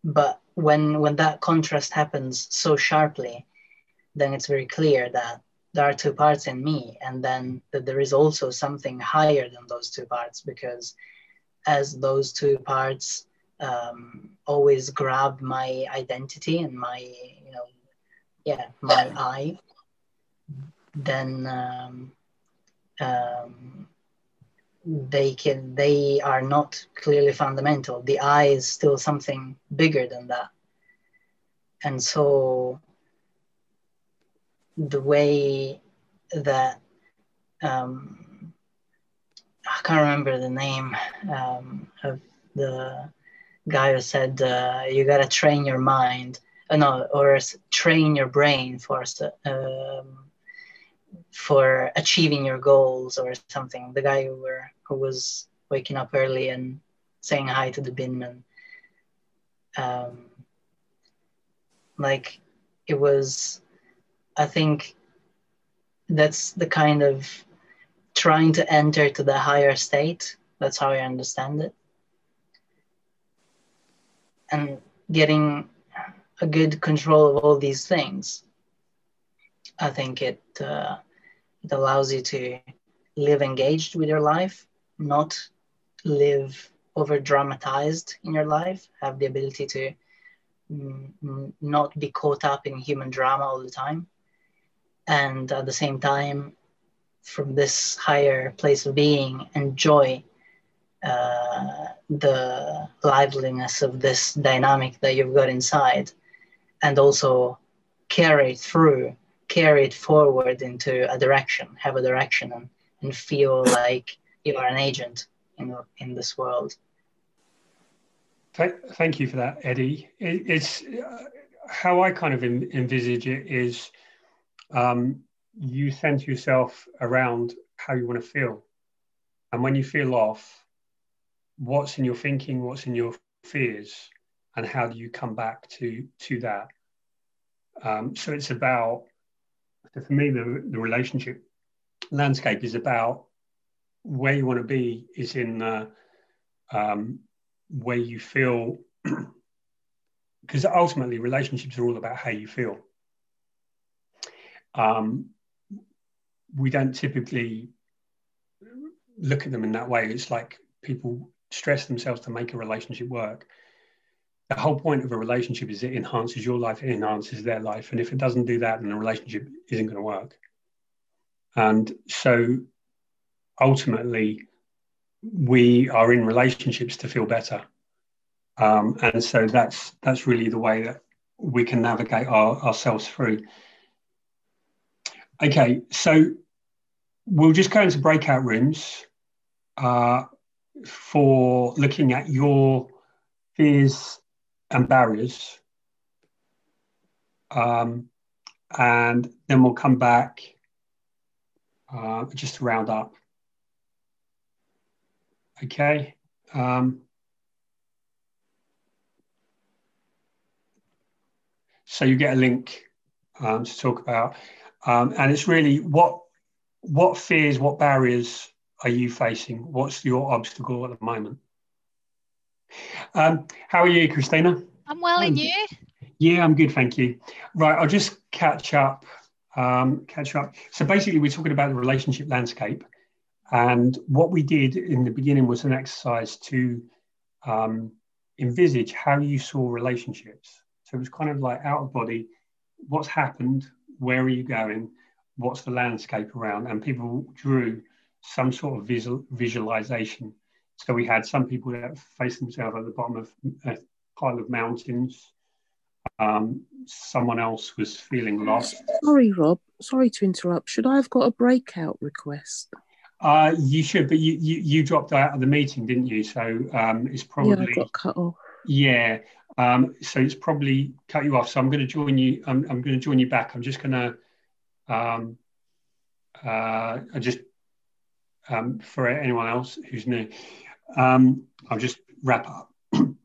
Speaker 12: but when, when that contrast happens so sharply, then it's very clear that there are two parts in me and then that there is also something higher than those two parts because as those two parts um, always grab my identity and my you know yeah my I then um, um, they can they are not clearly fundamental. The I is still something bigger than that. And so the way that um, I can't remember the name um, of the guy who said uh, you gotta train your mind, uh, no, or train your brain for um, for achieving your goals or something. The guy who were who was waking up early and saying hi to the binman. Um, like it was, I think that's the kind of trying to enter to the higher state. That's how I understand it. And getting a good control of all these things, I think it uh, it allows you to live engaged with your life, not live over dramatized in your life. Have the ability to mm, not be caught up in human drama all the time, and at the same time from this higher place of being enjoy uh, the liveliness of this dynamic that you've got inside and also carry through carry it forward into a direction have a direction and, and feel like you are an agent in, in this world
Speaker 2: thank you for that eddie it, it's uh, how i kind of envisage it is um, you center yourself around how you want to feel. And when you feel off, what's in your thinking, what's in your fears, and how do you come back to, to that? Um, so it's about, for me, the, the relationship landscape is about where you want to be is in the, um, where you feel, because ultimately relationships are all about how you feel. Um, we don't typically look at them in that way. It's like people stress themselves to make a relationship work. The whole point of a relationship is it enhances your life, it enhances their life. And if it doesn't do that, then the relationship isn't going to work. And so ultimately, we are in relationships to feel better. Um, and so that's that's really the way that we can navigate our, ourselves through. Okay, so we'll just go into breakout rooms uh, for looking at your fears and barriers. Um, and then we'll come back uh, just to round up. Okay. Um, so you get a link um, to talk about. Um, and it's really what what fears, what barriers are you facing? What's your obstacle at the moment? Um, how are you, Christina?
Speaker 13: I'm well, um, and you?
Speaker 2: Yeah, I'm good, thank you. Right, I'll just catch up. Um, catch up. So basically, we're talking about the relationship landscape, and what we did in the beginning was an exercise to um, envisage how you saw relationships. So it was kind of like out of body. What's happened? Where are you going? what's the landscape around, and people drew some sort of visual, visualization. So we had some people that faced themselves at the bottom of a pile of mountains. Um, someone else was feeling lost.
Speaker 14: Sorry, Rob. Sorry to interrupt. Should I have got a breakout request?
Speaker 2: Uh, you should, but you, you, you dropped out of the meeting, didn't you? So um, it's probably
Speaker 14: yeah, I got cut off.
Speaker 2: Yeah, um, so it's probably cut you off. So I'm going to join you. I'm, I'm going to join you back. I'm just going to um, uh, just um, for anyone else who's new, um, I'll just wrap up. um,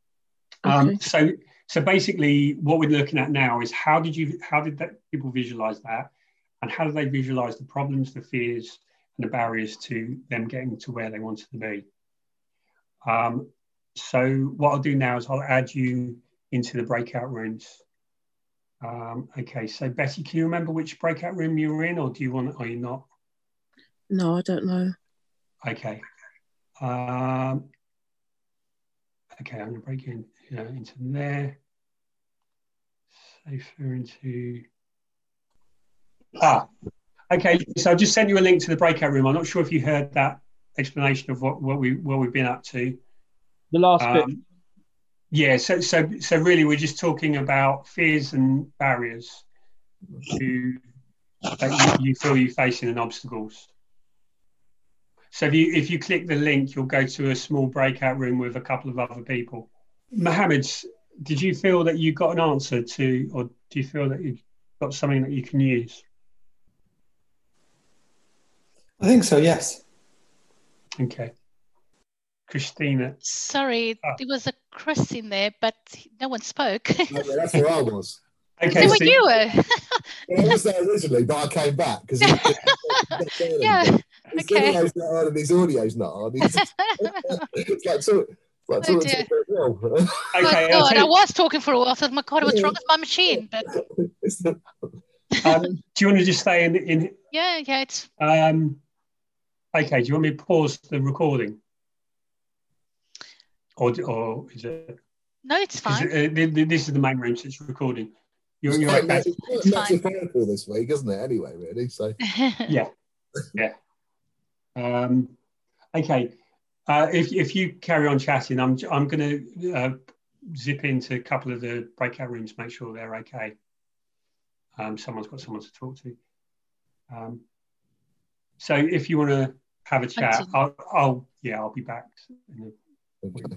Speaker 2: okay. So, so basically, what we're looking at now is how did you, how did that, people visualize that, and how do they visualize the problems, the fears, and the barriers to them getting to where they wanted to be. Um, so, what I'll do now is I'll add you into the breakout rooms. Um, okay, so Betty, can you remember which breakout room you were in, or do you want? Are you not?
Speaker 14: No, I don't know.
Speaker 2: Okay. Um, okay, I'm going to break in you know, into there. Safer into. Ah, okay. So I just sent you a link to the breakout room. I'm not sure if you heard that explanation of what, what we what we've been up to.
Speaker 13: The last um, bit.
Speaker 2: Yeah. So so so really, we're just talking about fears and barriers to that you, you feel you're facing and obstacles. So if you if you click the link, you'll go to a small breakout room with a couple of other people. Mohammed, did you feel that you got an answer to, or do you feel that you got something that you can use?
Speaker 9: I think so. Yes.
Speaker 2: Okay. Christina.
Speaker 15: Sorry, oh. there was a Chris in there, but no one spoke.
Speaker 10: no, that's where I was.
Speaker 15: Okay, so, so you were.
Speaker 10: well, I was there originally, but I came back because.
Speaker 15: yeah.
Speaker 10: His
Speaker 15: okay.
Speaker 10: video's not on and his audio's not on. it's like so. Like,
Speaker 15: oh, dear.
Speaker 2: okay,
Speaker 15: my God, I was talking for a while. I thought, my God, what's wrong with my machine? But
Speaker 2: um, do you want to just stay in? in
Speaker 15: yeah, yeah, it's.
Speaker 2: Um, okay. Do you want me to pause the recording, or or is it?
Speaker 15: No, it's fine.
Speaker 2: It, uh, this is the main room, so it's recording.
Speaker 10: You're, you're right. It's, it's metaphorical this week, isn't it? Anyway, really. So.
Speaker 2: yeah. Yeah. Um, okay. Uh, if, if you carry on chatting, I'm, I'm going to uh, zip into a couple of the breakout rooms, make sure they're okay. Um, someone's got someone to talk to. Um, so if you want to have a chat, I'll, I'll, yeah, I'll be back.
Speaker 13: Okay.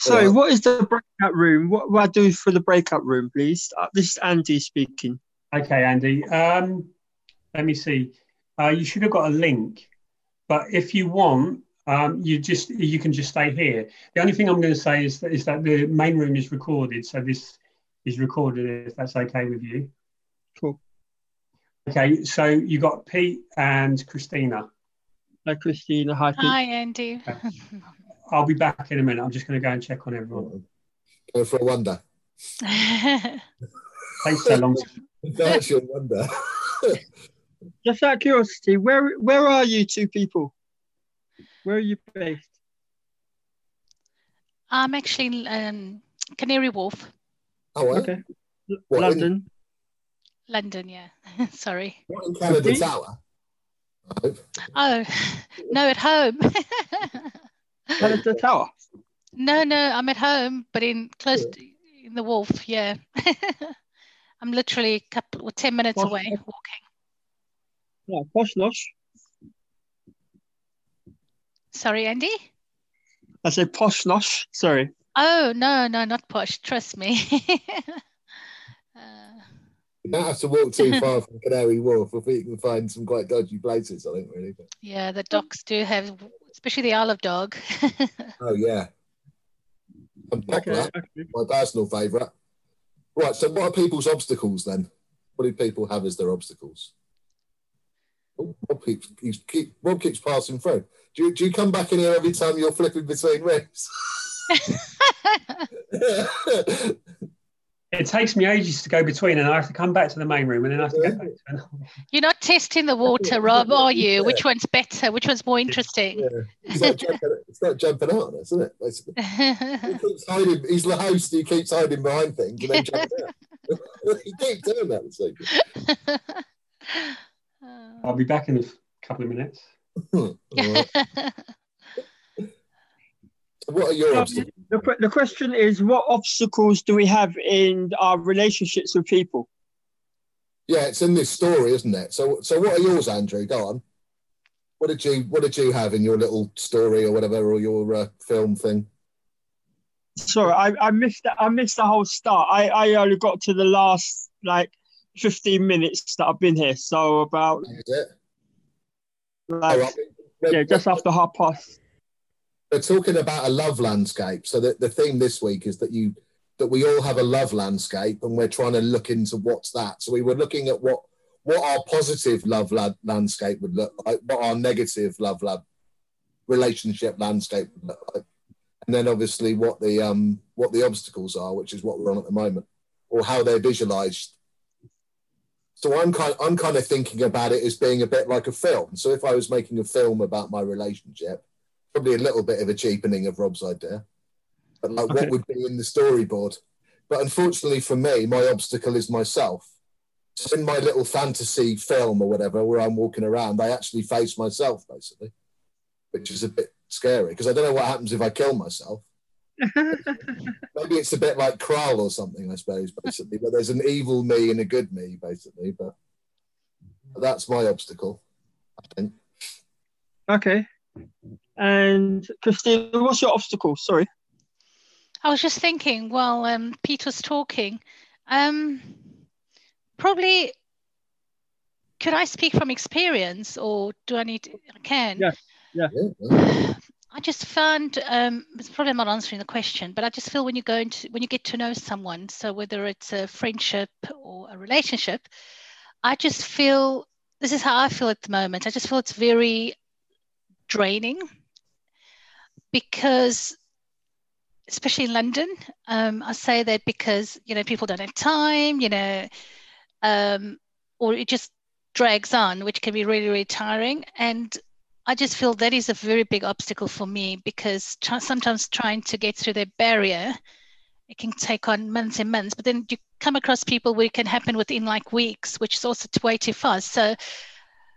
Speaker 13: So, what is the breakout room? What do I do for the breakout room, please? Uh, this is Andy speaking.
Speaker 2: Okay, Andy. Um, let me see. Uh, you should have got a link, but if you want, um, you just you can just stay here. The only thing I'm going to say is that, is that the main room is recorded, so this is recorded if that's okay with you.
Speaker 13: Cool.
Speaker 2: Okay, so you got Pete and Christina.
Speaker 13: Hi, Christina. Hi, Pete.
Speaker 15: Hi, Andy.
Speaker 2: I'll be back in a minute. I'm just going to go and check on everyone.
Speaker 10: Go for a wonder.
Speaker 2: Takes so long.
Speaker 10: Virtual wonder.
Speaker 13: Just out of curiosity, where where are you two people? Where are you based?
Speaker 15: I'm actually in um, Canary Wharf.
Speaker 10: Oh,
Speaker 13: okay. What, London. In...
Speaker 15: London, yeah. Sorry.
Speaker 10: What in Canada Tower?
Speaker 15: Oh, no, at home.
Speaker 13: Canada Tower.
Speaker 15: No, no, I'm at home, but in close to, in the Wharf. Yeah, I'm literally a couple, well, ten minutes Posh, away walking.
Speaker 13: Yeah, posh nosh.
Speaker 15: Sorry, Andy.
Speaker 13: I say posh nosh. Sorry.
Speaker 15: Oh no, no, not posh. Trust me.
Speaker 10: uh... You don't have to walk too far from Canary Wharf if you can find some quite dodgy places. I think really. But...
Speaker 15: Yeah, the docks do have, especially the Isle of Dog.
Speaker 10: oh yeah. Okay, okay. My personal favourite. Right. So, what are people's obstacles then? What do people have as their obstacles? Rob keeps, keeps, keep, Rob keeps passing through. Do you, do you come back in here every time you're flipping between rooms?
Speaker 2: it takes me ages to go between, and I have to come back to the main room, and then I have to go back. To
Speaker 15: You're not testing the water, Rob, are you? Yeah. Which one's better? Which one's more interesting? Yeah.
Speaker 10: It's, like jumping, it's like jumping out on us, isn't it? Basically, he keeps hiding. He's the host. He keeps hiding behind things and then jumping out. he keeps doing that.
Speaker 2: I'll be back in a couple of minutes.
Speaker 10: what are your obstacles?
Speaker 13: The, the question is, what obstacles do we have in our relationships with people?
Speaker 10: Yeah, it's in this story, isn't it? So, so what are yours, Andrew? Go on. What did you What did you have in your little story or whatever, or your uh, film thing?
Speaker 13: Sorry, I, I missed that. I missed the whole start. I, I only got to the last like fifteen minutes that I've been here. So about like, oh, yeah, just after half past
Speaker 10: we're talking about a love landscape. So the, the theme this week is that you that we all have a love landscape, and we're trying to look into what's that. So we were looking at what what our positive love landscape would look like, what our negative love lab relationship landscape would look like, and then obviously what the um what the obstacles are, which is what we're on at the moment, or how they're visualized. So I'm kind I'm kind of thinking about it as being a bit like a film. So if I was making a film about my relationship, probably a little bit of a cheapening of Rob's idea. but like okay. what would be in the storyboard. But unfortunately for me, my obstacle is myself. So in my little fantasy film or whatever, where I'm walking around, I actually face myself basically, which is a bit scary because I don't know what happens if I kill myself. Maybe it's a bit like Krull or something, I suppose, basically. But there's an evil me and a good me, basically. But that's my obstacle, I think.
Speaker 13: Okay. And Christine, what's your obstacle? Sorry.
Speaker 15: I was just thinking while um, Pete was talking, um, probably could I speak from experience or do I need, to, I can?
Speaker 13: Yeah, yeah.
Speaker 15: I just found um, it's probably not answering the question, but I just feel when you go into when you get to know someone, so whether it's a friendship or a relationship, I just feel this is how I feel at the moment. I just feel it's very draining because especially in London. Um, I say that because you know people don't have time, you know, um, or it just drags on, which can be really really tiring. And I just feel that is a very big obstacle for me because sometimes trying to get through that barrier, it can take on months and months. But then you come across people where it can happen within like weeks, which is also way too fast. So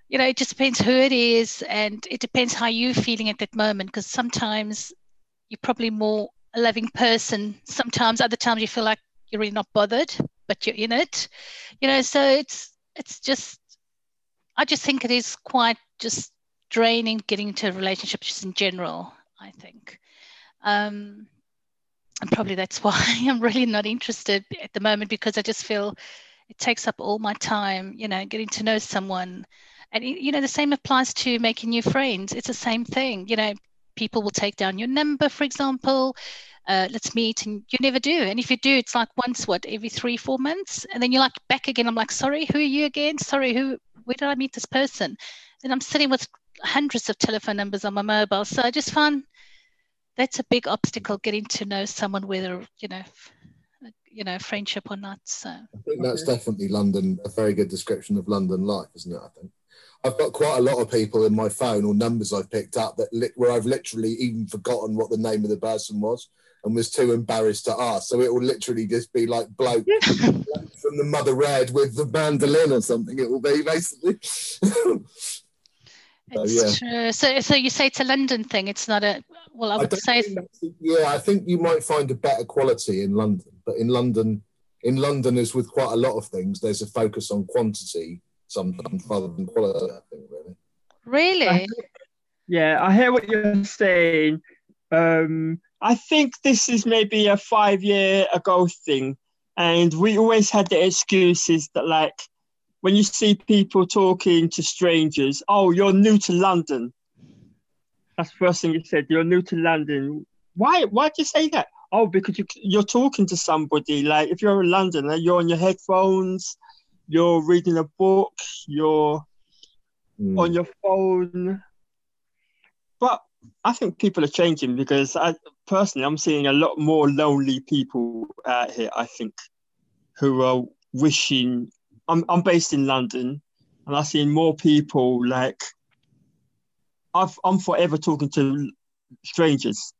Speaker 15: you know, it just depends who it is, and it depends how you're feeling at that moment. Because sometimes you're probably more a loving person. Sometimes, other times, you feel like you're really not bothered, but you're in it. You know, so it's it's just. I just think it is quite just draining getting into relationships in general. I think. Um, and probably that's why I'm really not interested at the moment because I just feel it takes up all my time, you know, getting to know someone. And, you know, the same applies to making new friends. It's the same thing. You know, people will take down your number, for example. Uh, let's meet, and you never do. And if you do, it's like once, what, every three, four months, and then you're like back again. I'm like, sorry, who are you again? Sorry, who? Where did I meet this person? And I'm sitting with hundreds of telephone numbers on my mobile. So I just find that's a big obstacle getting to know someone, whether you know, you know, friendship or not. So
Speaker 10: I think that's definitely London. A very good description of London life, isn't it? I think. I've got quite a lot of people in my phone or numbers I've picked up that where I've literally even forgotten what the name of the person was and was too embarrassed to ask. So it will literally just be like bloke from the Mother Red with the mandolin or something. It will be basically. so,
Speaker 15: it's yeah. true. So, so you say it's a London thing. It's not a. Well, I would I say.
Speaker 10: Yeah, I think you might find a better quality in London, but in London, in London, as with quite a lot of things, there's a focus on quantity sometimes rather than quality. I think really.
Speaker 15: Really.
Speaker 13: I, yeah, I hear what you're saying. Um, I think this is maybe a five year ago thing, and we always had the excuses that like when you see people talking to strangers, oh, you're new to London. That's the first thing you said. You're new to London. Why? Why'd you say that? Oh, because you, you're talking to somebody. Like if you're in London, you're on your headphones you're reading a book, you're mm. on your phone. But I think people are changing because I personally I'm seeing a lot more lonely people out here, I think, who are wishing I'm I'm based in London and I've seen more people like I've I'm forever talking to strangers.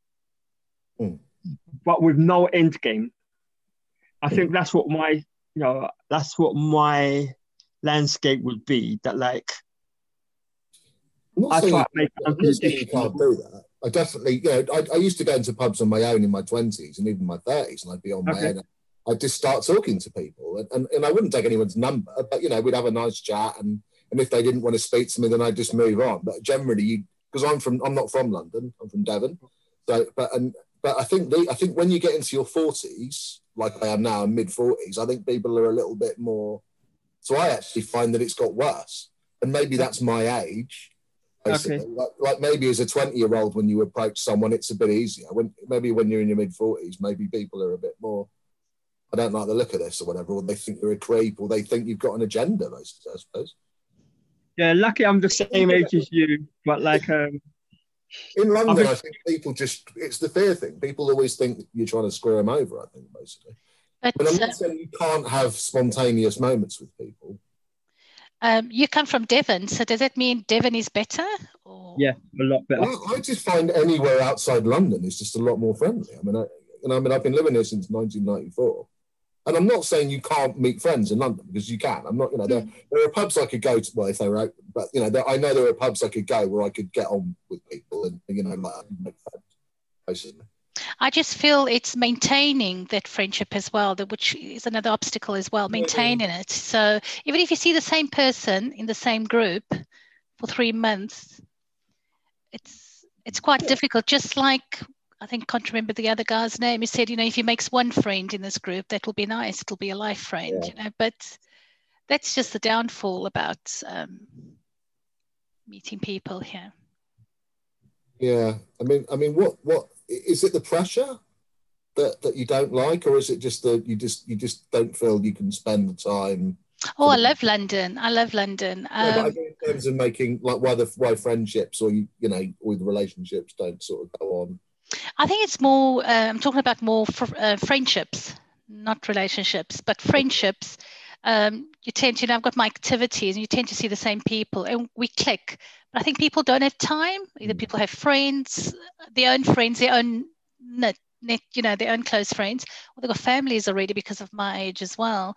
Speaker 13: Mm. But with no end game. I think hmm. that's what my you know, that's what my landscape would be. That like,
Speaker 10: I try to make you can't do that. I definitely, you know, I, I, used to go into pubs on my own in my twenties and even my thirties, and I'd be on okay. my own. I'd just start talking to people, and, and, and I wouldn't take anyone's number, but you know, we'd have a nice chat, and and if they didn't want to speak to me, then I'd just move on. But generally, you because I'm from, I'm not from London, I'm from Devon, so but and but I think the, I think when you get into your forties, like I am now, mid 40s, I think people are a little bit more. So I actually find that it's got worse. And maybe that's my age. Okay. Like, like, maybe as a 20 year old, when you approach someone, it's a bit easier. When Maybe when you're in your mid 40s, maybe people are a bit more. I don't like the look of this or whatever, or they think you're a creep, or they think you've got an agenda, I suppose.
Speaker 13: Yeah, lucky I'm the same age as you, but like um,
Speaker 10: in London, I think people just, it's the fear thing. People always think you're trying to screw them over, I think, basically. But, but I'm not saying you can't have spontaneous moments with people.
Speaker 15: Um, you come from Devon, so does that mean Devon is better? Or?
Speaker 13: Yeah, a lot better.
Speaker 10: Well, I just find anywhere outside London is just a lot more friendly. I mean, I, And I mean, I've been living here since 1994. And I'm not saying you can't meet friends in London because you can. I'm not, you know, there, mm. there are pubs I could go to, well, if they were open, but, you know, there, I know there are pubs I could go where I could get on with people and, you know, like, make friends,
Speaker 15: basically. I just feel it's maintaining that friendship as well, that which is another obstacle as well, maintaining it. So even if you see the same person in the same group for three months, it's it's quite yeah. difficult. Just like I think I can't remember the other guy's name. He said, you know, if he makes one friend in this group, that will be nice. It'll be a life friend, yeah. you know. But that's just the downfall about um, meeting people here.
Speaker 10: Yeah, I mean, I mean, what what is it? The pressure that that you don't like, or is it just that you just you just don't feel you can spend the time?
Speaker 15: Oh, I love London. I love London. Um,
Speaker 10: yeah, in terms of making like why the why friendships or you you know or the relationships don't sort of go on.
Speaker 15: I think it's more. Uh, I'm talking about more fr- uh, friendships, not relationships, but friendships. Um, you tend to, you know, I've got my activities, and you tend to see the same people, and we click. But I think people don't have time. Either mm. people have friends, their own friends, their own net, net you know, their own close friends, or they've got families already because of my age as well.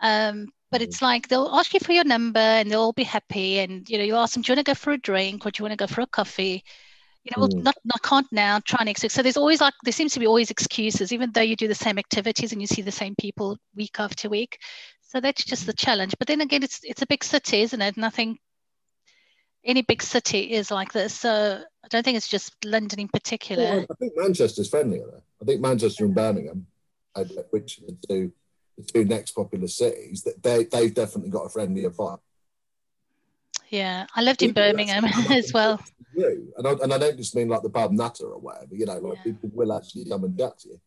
Speaker 15: Um, but it's like they'll ask you for your number and they'll all be happy. And you know, you ask them, do you want to go for a drink or do you want to go for a coffee? You know, well, mm. not, not can't now, try next week. So there's always like, there seems to be always excuses, even though you do the same activities and you see the same people week after week. So that's just the challenge. But then again, it's it's a big city, isn't it? Nothing, any big city is like this. So I don't think it's just London in particular.
Speaker 10: Well, I think Manchester's friendlier. I think Manchester and Birmingham, which are the two, the two next popular cities, that they, they've definitely got a friendlier vibe.
Speaker 15: Yeah, I lived in Birmingham as well.
Speaker 10: You. And, I, and I don't just mean like the pub natter or whatever, you know, like yeah. people will actually come and chat to you.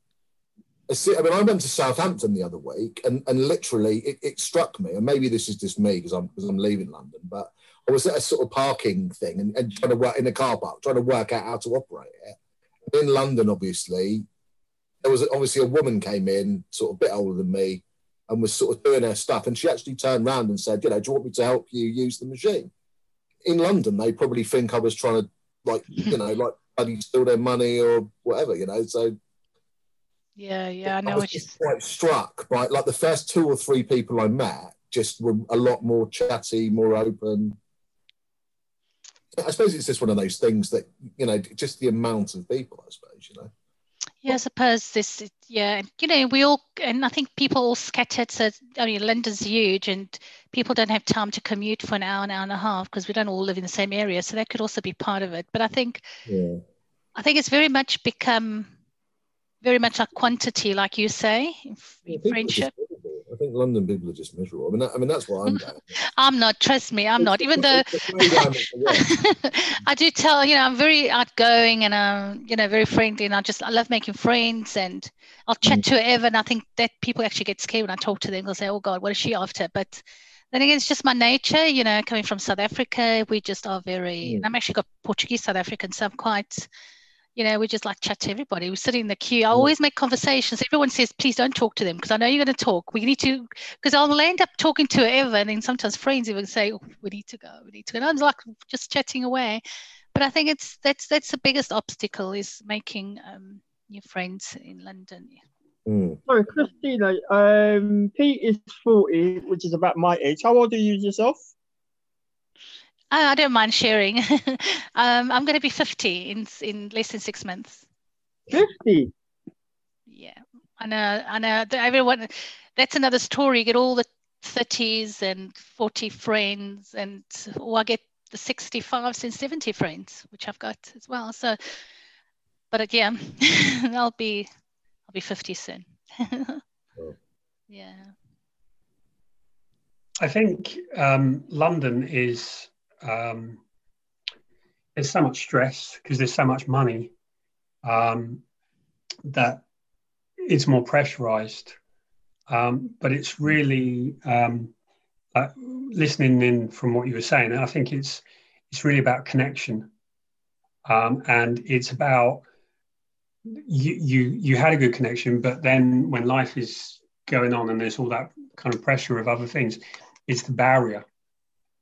Speaker 10: I, mean, I went to Southampton the other week and, and literally it, it struck me, and maybe this is just me because I'm, because I'm leaving London, but I was at a sort of parking thing and, and trying to work in a car park, trying to work out how to operate it. In London, obviously, there was obviously a woman came in, sort of a bit older than me, and was sort of doing her stuff. And she actually turned around and said, you know, do you want me to help you use the machine? In London, they probably think I was trying to, like, you know, like bloody steal their money or whatever, you know. So
Speaker 15: yeah, yeah, I know. I
Speaker 10: was just quite struck by like the first two or three people I met just were a lot more chatty, more open. I suppose it's just one of those things that you know, just the amount of people. I suppose you know.
Speaker 15: Yeah, I suppose this, yeah, you know, we all, and I think people all scattered. So, I mean, London's huge and people don't have time to commute for an hour, an hour and a half because we don't all live in the same area. So that could also be part of it. But I think, yeah. I think it's very much become very much a quantity, like you say, in, in friendship.
Speaker 10: I think London people are just miserable. I mean, that, I mean that's why I'm.
Speaker 15: I'm not. Trust me, I'm not. Even though I do tell, you know, I'm very outgoing and I'm, you know, very friendly, and I just I love making friends, and I'll chat mm. to whoever. And I think that people actually get scared when I talk to them. They'll say, "Oh God, what is she after?" But then again, it's just my nature, you know, coming from South Africa. We just are very. Mm. I'm actually got Portuguese South African, so I'm quite you know, we just like chat to everybody. We sit in the queue. I always make conversations. Everyone says, please don't talk to them because I know you're going to talk. We need to, because I'll end up talking to whoever. And then sometimes friends even say, oh, we need to go, we need to go. And I'm like just chatting away. But I think it's that's that's the biggest obstacle is making um, new friends in London.
Speaker 13: Mm. Sorry, Christina. Um, Pete is 40, which is about my age. How old are you yourself?
Speaker 15: I don't mind sharing. um, I'm going to be 50 in in less than six months.
Speaker 13: 50.
Speaker 15: Yeah, I know. I know. Everyone. That's another story. You get all the 30s and 40 friends, and or I get the 65s and 70 friends, which I've got as well. So, but again, I'll be I'll be 50 soon. Yeah.
Speaker 2: I think um, London is um, there's so much stress because there's so much money um, that it's more pressurized. Um, but it's really um, uh, listening in from what you were saying. I think it's it's really about connection, um, and it's about you you you had a good connection, but then when life is going on and there's all that kind of pressure of other things, it's the barrier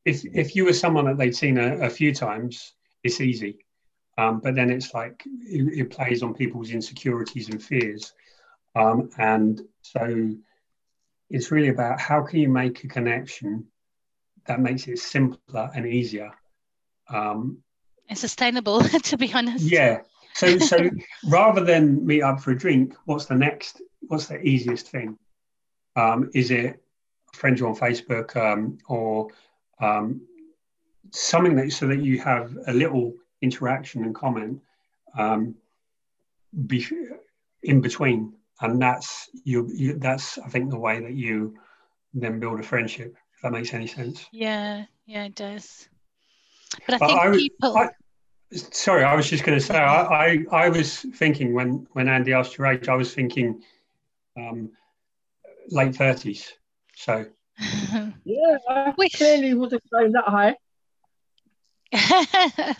Speaker 2: if if you were someone that they'd seen a, a few times, it's easy. Um, but then it's like it, it, plays on people's insecurities and fears. Um, and so it's really about how can you make a connection that makes it simpler and easier. Um,
Speaker 15: and sustainable, to be honest.
Speaker 2: Yeah. So, so rather than meet up for a drink, what's the next? What's the easiest thing? Um, is it a friend you on Facebook um, or um, something that so that you have a little interaction and comment um, be, in between, and that's you, you. That's I think the way that you then build a friendship. If that makes any sense.
Speaker 15: Yeah, yeah, it does. But I but think I, people.
Speaker 2: I, sorry, I was just going to say I, I, I was thinking when when Andy asked your age, I was thinking um, late thirties. So
Speaker 13: yeah, I Which... clearly wasn't going that high.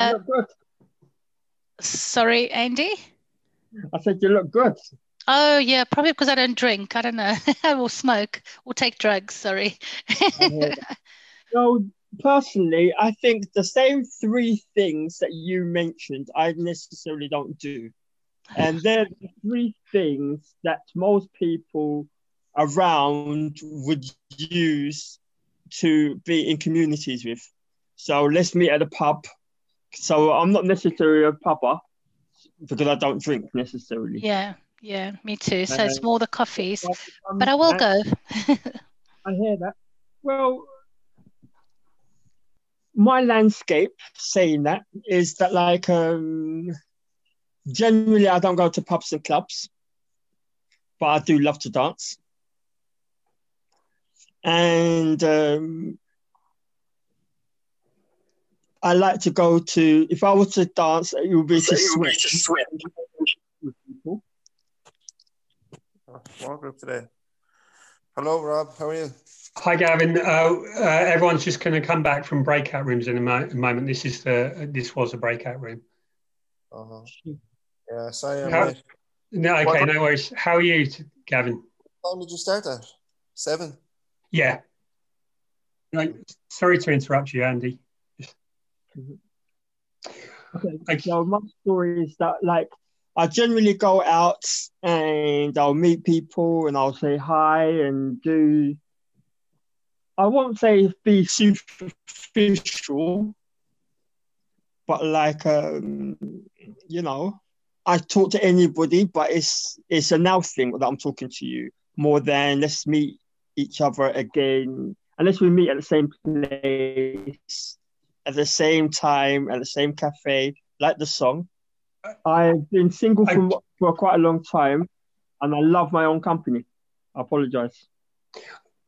Speaker 15: uh, sorry, Andy.
Speaker 13: I said you look good.
Speaker 15: Oh yeah, probably because I don't drink. I don't know. I will smoke or take drugs. Sorry.
Speaker 13: no, personally, I think the same three things that you mentioned, I necessarily don't do, and they're the three things that most people around would use to be in communities with. So let's meet at a pub. So I'm not necessarily a pubber because I don't drink necessarily.
Speaker 15: Yeah, yeah, me too. So uh, it's more the coffees, um, but I will go.
Speaker 13: I hear that. Well, my landscape saying that is that like um generally I don't go to pubs and clubs, but I do love to dance and um, I like to go to. If I was to dance, it would be to swim. To swim.
Speaker 16: Oh, small group today. Hello, Rob. How are you?
Speaker 2: Hi, Gavin. Uh, uh, everyone's just going to come back from breakout rooms in a, mo- a, moment. This is the. This was a breakout room.
Speaker 16: Uh-huh. Yeah. Sorry.
Speaker 2: How, no. Okay. What, no worries. How are you, Gavin?
Speaker 16: How time did you start at? Seven.
Speaker 2: Yeah. Like, sorry to interrupt you, Andy.
Speaker 13: Okay. So my story is that like I generally go out and I'll meet people and I'll say hi and do. I won't say be superficial, but like um, you know, I talk to anybody, but it's it's a now thing that I'm talking to you more than let's meet each other again, unless we meet at the same place, at the same time, at the same cafe, like the song. I've been single for, for quite a long time and I love my own company. I apologize.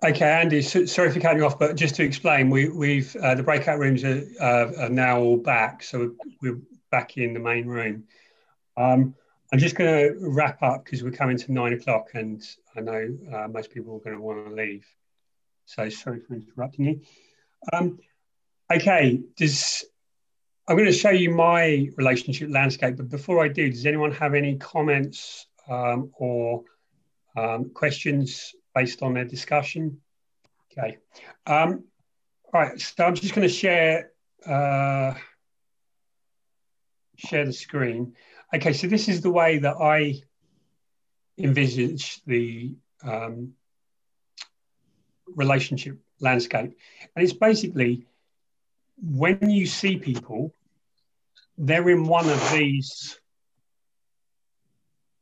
Speaker 2: Okay, Andy, so, sorry for cutting you off, but just to explain, we, we've uh, the breakout rooms are, uh, are, now all back, so we're back in the main room. Um, I'm just going to wrap up because we're coming to nine o'clock, and I know uh, most people are going to want to leave. So sorry for interrupting you. Um, okay, does I'm going to show you my relationship landscape, but before I do, does anyone have any comments um, or um, questions based on their discussion? Okay. Um, all right, so I'm just going to share uh, share the screen. Okay, so this is the way that I envisage the um, relationship landscape. And it's basically when you see people, they're in one of these,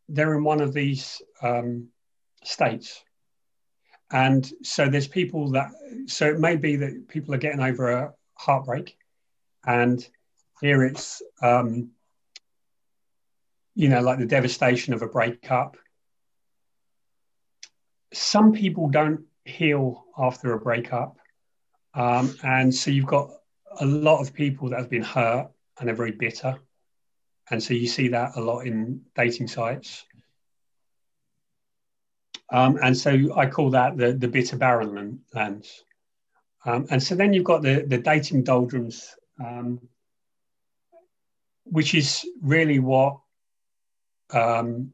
Speaker 2: they're in one of these um, states. And so there's people that, so it may be that people are getting over a heartbreak. And here it's, um, you know, like the devastation of a breakup some people don't heal after a breakup. Um, and so you've got a lot of people that have been hurt and they're very bitter. And so you see that a lot in dating sites. Um, and so I call that the, the bitter barren lands. Um, and so then you've got the, the dating doldrums, um, which is really what um,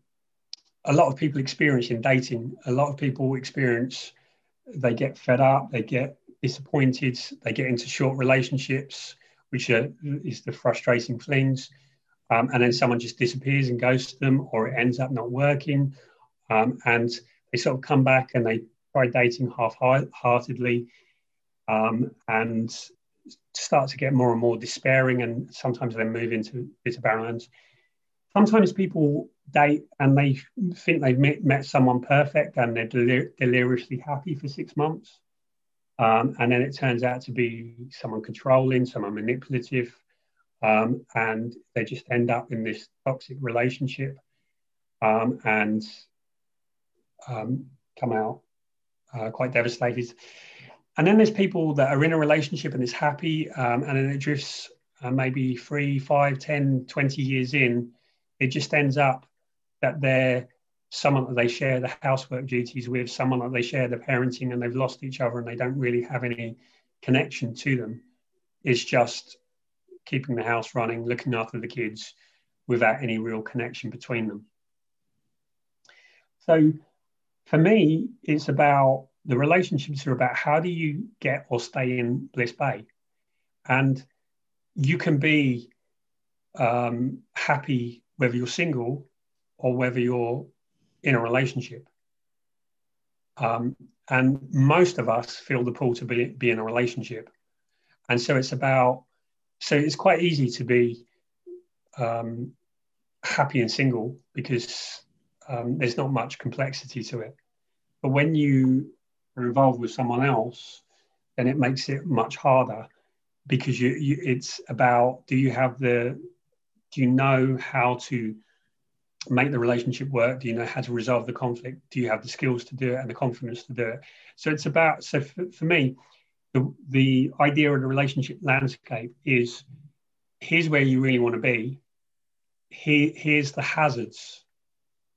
Speaker 2: a lot of people experience in dating. A lot of people experience they get fed up, they get disappointed, they get into short relationships which are, is the frustrating flings. Um, and then someone just disappears and goes to them, or it ends up not working. Um, and they sort of come back and they try dating half-heartedly um, and start to get more and more despairing, and sometimes they move into bitter barrenness. Sometimes people date and they think they've met, met someone perfect and they're delir- deliriously happy for six months. Um, and then it turns out to be someone controlling, someone manipulative, um, and they just end up in this toxic relationship um, and um, come out uh, quite devastated. And then there's people that are in a relationship and is happy, um, and then it drifts uh, maybe three, five, 10, 20 years in. It just ends up that they're someone that they share the housework duties with, someone that they share the parenting, and they've lost each other and they don't really have any connection to them. It's just keeping the house running, looking after the kids without any real connection between them. So for me, it's about the relationships are about how do you get or stay in bliss bay. And you can be um, happy whether you're single or whether you're in a relationship. Um, and most of us feel the pull to be, be in a relationship. And so it's about, so it's quite easy to be um, happy and single because um, there's not much complexity to it. But when you are involved with someone else, then it makes it much harder because you, you it's about do you have the do you know how to make the relationship work? Do you know how to resolve the conflict? Do you have the skills to do it and the confidence to do it? So it's about, so for, for me, the, the idea of the relationship landscape is here's where you really want to be. Here, here's the hazards.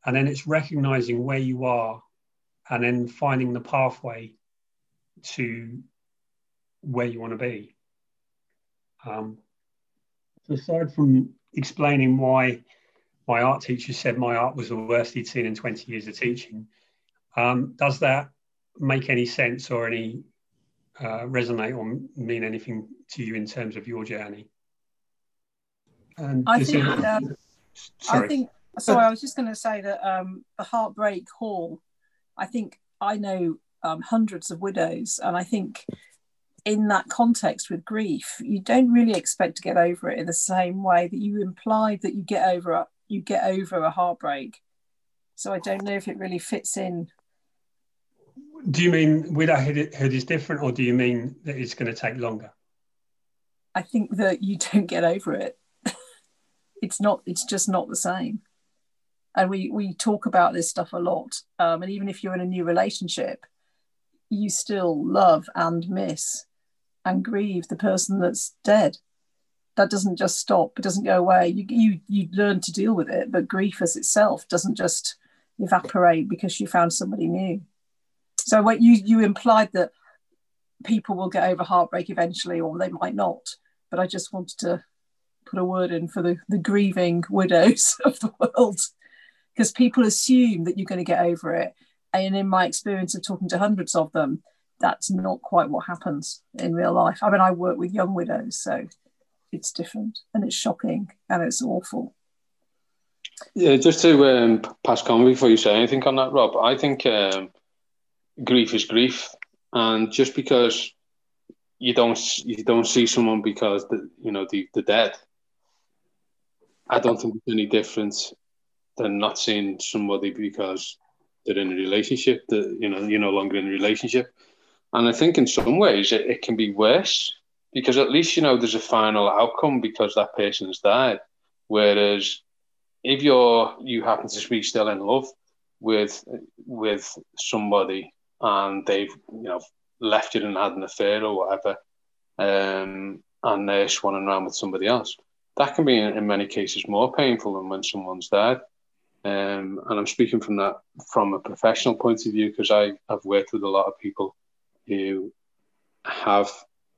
Speaker 2: And then it's recognizing where you are and then finding the pathway to where you want to be. Um, so aside from explaining why my art teacher said my art was the worst he'd seen in 20 years of teaching. Um, does that make any sense or any uh, resonate or mean anything to you in terms of your journey?
Speaker 17: And I think, um, sorry. I think, sorry, I was just going to say that um, the Heartbreak Hall, I think I know um, hundreds of widows, and I think in that context with grief, you don't really expect to get over it in the same way that you implied that you get over a, you get over a heartbreak. So I don't know if it really fits in.
Speaker 2: Do you mean widowhood is different, or do you mean that it's going to take longer?
Speaker 17: I think that you don't get over it. it's not. It's just not the same. And we we talk about this stuff a lot. Um, and even if you're in a new relationship, you still love and miss and grieve the person that's dead. That doesn't just stop. It doesn't go away. You, you you learn to deal with it but grief as itself doesn't just evaporate because you found somebody new. So what you you implied that people will get over heartbreak eventually or they might not but i just wanted to put a word in for the, the grieving widows of the world because people assume that you're going to get over it. And in my experience of talking to hundreds of them that's not quite what happens in real life. I mean i work with young widows so it's different and it's shocking and it's awful.
Speaker 6: Yeah, just to um, pass comment before you say anything on that, Rob, I think um, grief is grief, and just because you don't you don't see someone because the you know the the dead, I don't think there's any difference than not seeing somebody because they're in a relationship that you know you're no longer in a relationship, and I think in some ways it, it can be worse because at least you know there's a final outcome because that person has died. Whereas if you're you happen to be still in love with with somebody and they've you know left you and had an affair or whatever, um, and they're swanning around with somebody else, that can be in, many cases more painful than when someone's died. Um, and I'm speaking from that from a professional point of view because I have worked with a lot of people who have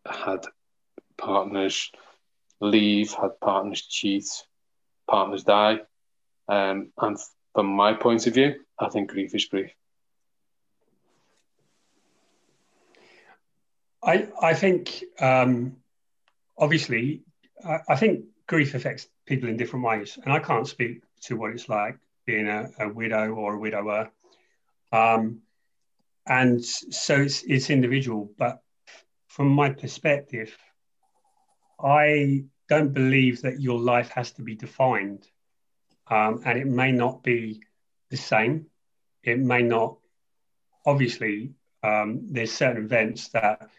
Speaker 6: had partners leave, had partners cheat, partners die. Um, and from my point of view, I think grief is grief.
Speaker 2: I, I think um, obviously I, I think grief affects people in different ways, and I can't speak to what it's like being a, a widow or a widower. Um, and so it's it's individual, but from my perspective, I don't believe that your life has to be defined, um, and it may not be the same. It may not. Obviously, um, there's certain events that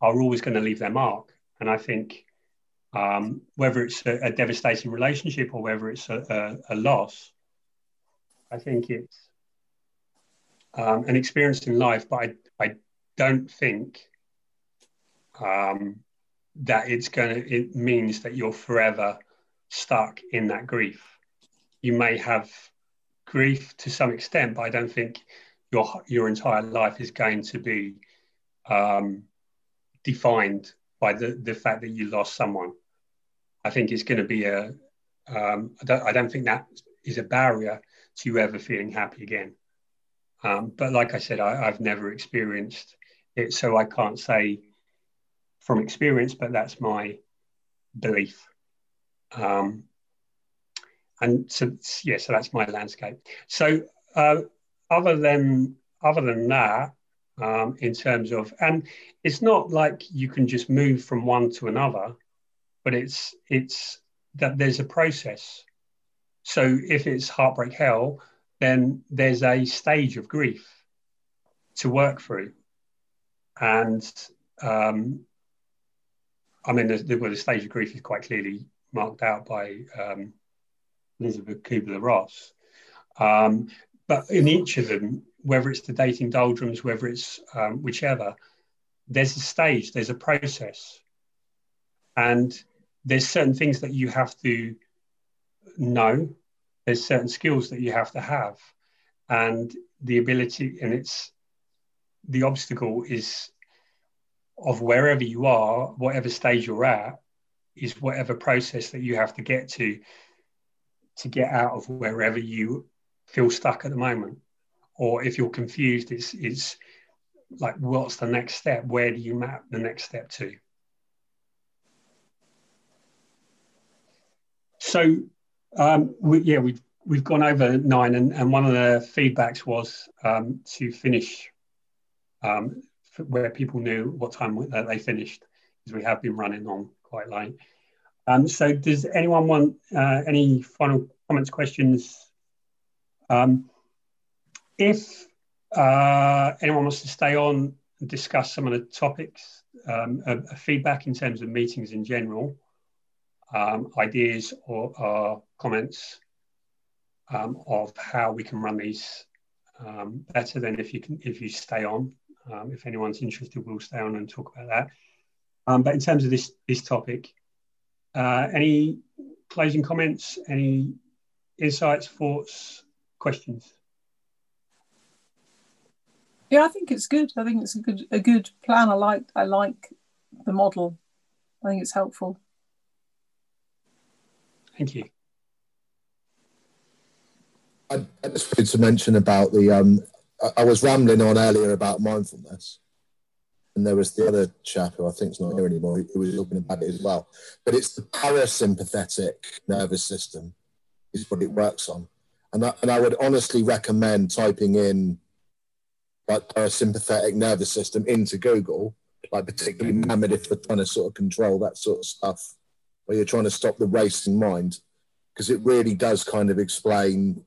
Speaker 2: are always going to leave their mark, and I think um, whether it's a, a, devastating relationship or whether it's a, a, a loss, I think it's um, an experience in life. But I, I don't think um, that it's going to, it means that you're forever stuck in that grief. You may have grief to some extent, but I don't think your your entire life is going to be um, defined by the, the fact that you lost someone. I think it's going to be a. Um, I, don't, I don't think that is a barrier to you ever feeling happy again. Um, but like I said, I, I've never experienced it, so I can't say from experience, but that's my belief. Um, and so yeah, so that's my landscape. So uh, other than other than that, um, in terms of, and it's not like you can just move from one to another, but it's it's that there's a process. So if it's heartbreak hell, then there's a stage of grief to work through, and um, I mean, the, the, well, the stage of grief is quite clearly marked out by um, Elisabeth Kübler-Ross. Um, but in each of them, whether it's the dating doldrums, whether it's um, whichever, there's a stage, there's a process. And there's certain things that you have to know, there's certain skills that you have to have. And the ability, and it's the obstacle is of wherever you are, whatever stage you're at, is whatever process that you have to get to to get out of wherever you feel stuck at the moment. Or if you're confused, it's it's like what's the next step? Where do you map the next step to? So um, we, yeah, we've we've gone over nine, and, and one of the feedbacks was um, to finish um, where people knew what time they finished, because we have been running on quite late. Um, so does anyone want uh, any final comments, questions? Um, if uh, anyone wants to stay on and discuss some of the topics, um, feedback in terms of meetings in general, um, ideas or, or comments um, of how we can run these um, better than if you can if you stay on. if anyone's interested, we'll stay on and talk about that. but in terms of this this topic, uh, any closing comments? Any insights, thoughts, questions?
Speaker 17: Yeah, I think it's good. I think it's a good a good plan. I like I like the model. I think it's helpful.
Speaker 2: Thank you.
Speaker 10: I, just wanted to mention about the. Um, I, I was rambling on earlier about mindfulness, and there was the other chap who I think is not here anymore who was talking about it as well. But it's the parasympathetic nervous system is what it works on, and I, and I would honestly recommend typing in like parasympathetic nervous system into Google, like particularly mammoth if you're trying to sort of control that sort of stuff, where you're trying to stop the racing mind, because it really does kind of explain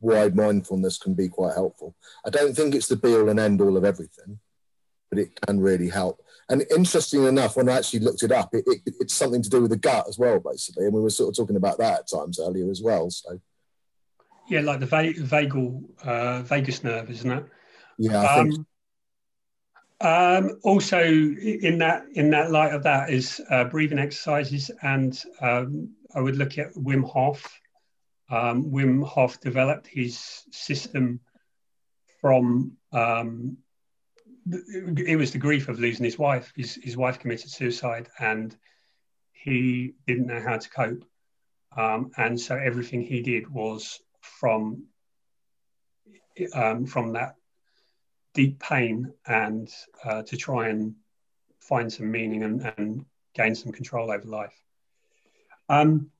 Speaker 10: why mindfulness can be quite helpful. I don't think it's the be all and end all of everything but it can really help. And interesting enough, when I actually looked it up, it, it, it's something to do with the gut as well, basically. And we were sort of talking about that at times earlier as well. So,
Speaker 2: yeah, like the va- vagal uh, vagus nerve, isn't it?
Speaker 10: Yeah. I um, think...
Speaker 2: um, also, in that in that light of that is uh, breathing exercises, and um, I would look at Wim Hof. Um, Wim Hof developed his system from um, it was the grief of losing his wife. His, his wife committed suicide and he didn't know how to cope. Um, and so everything he did was from um, from that deep pain and uh, to try and find some meaning and, and gain some control over life. Um,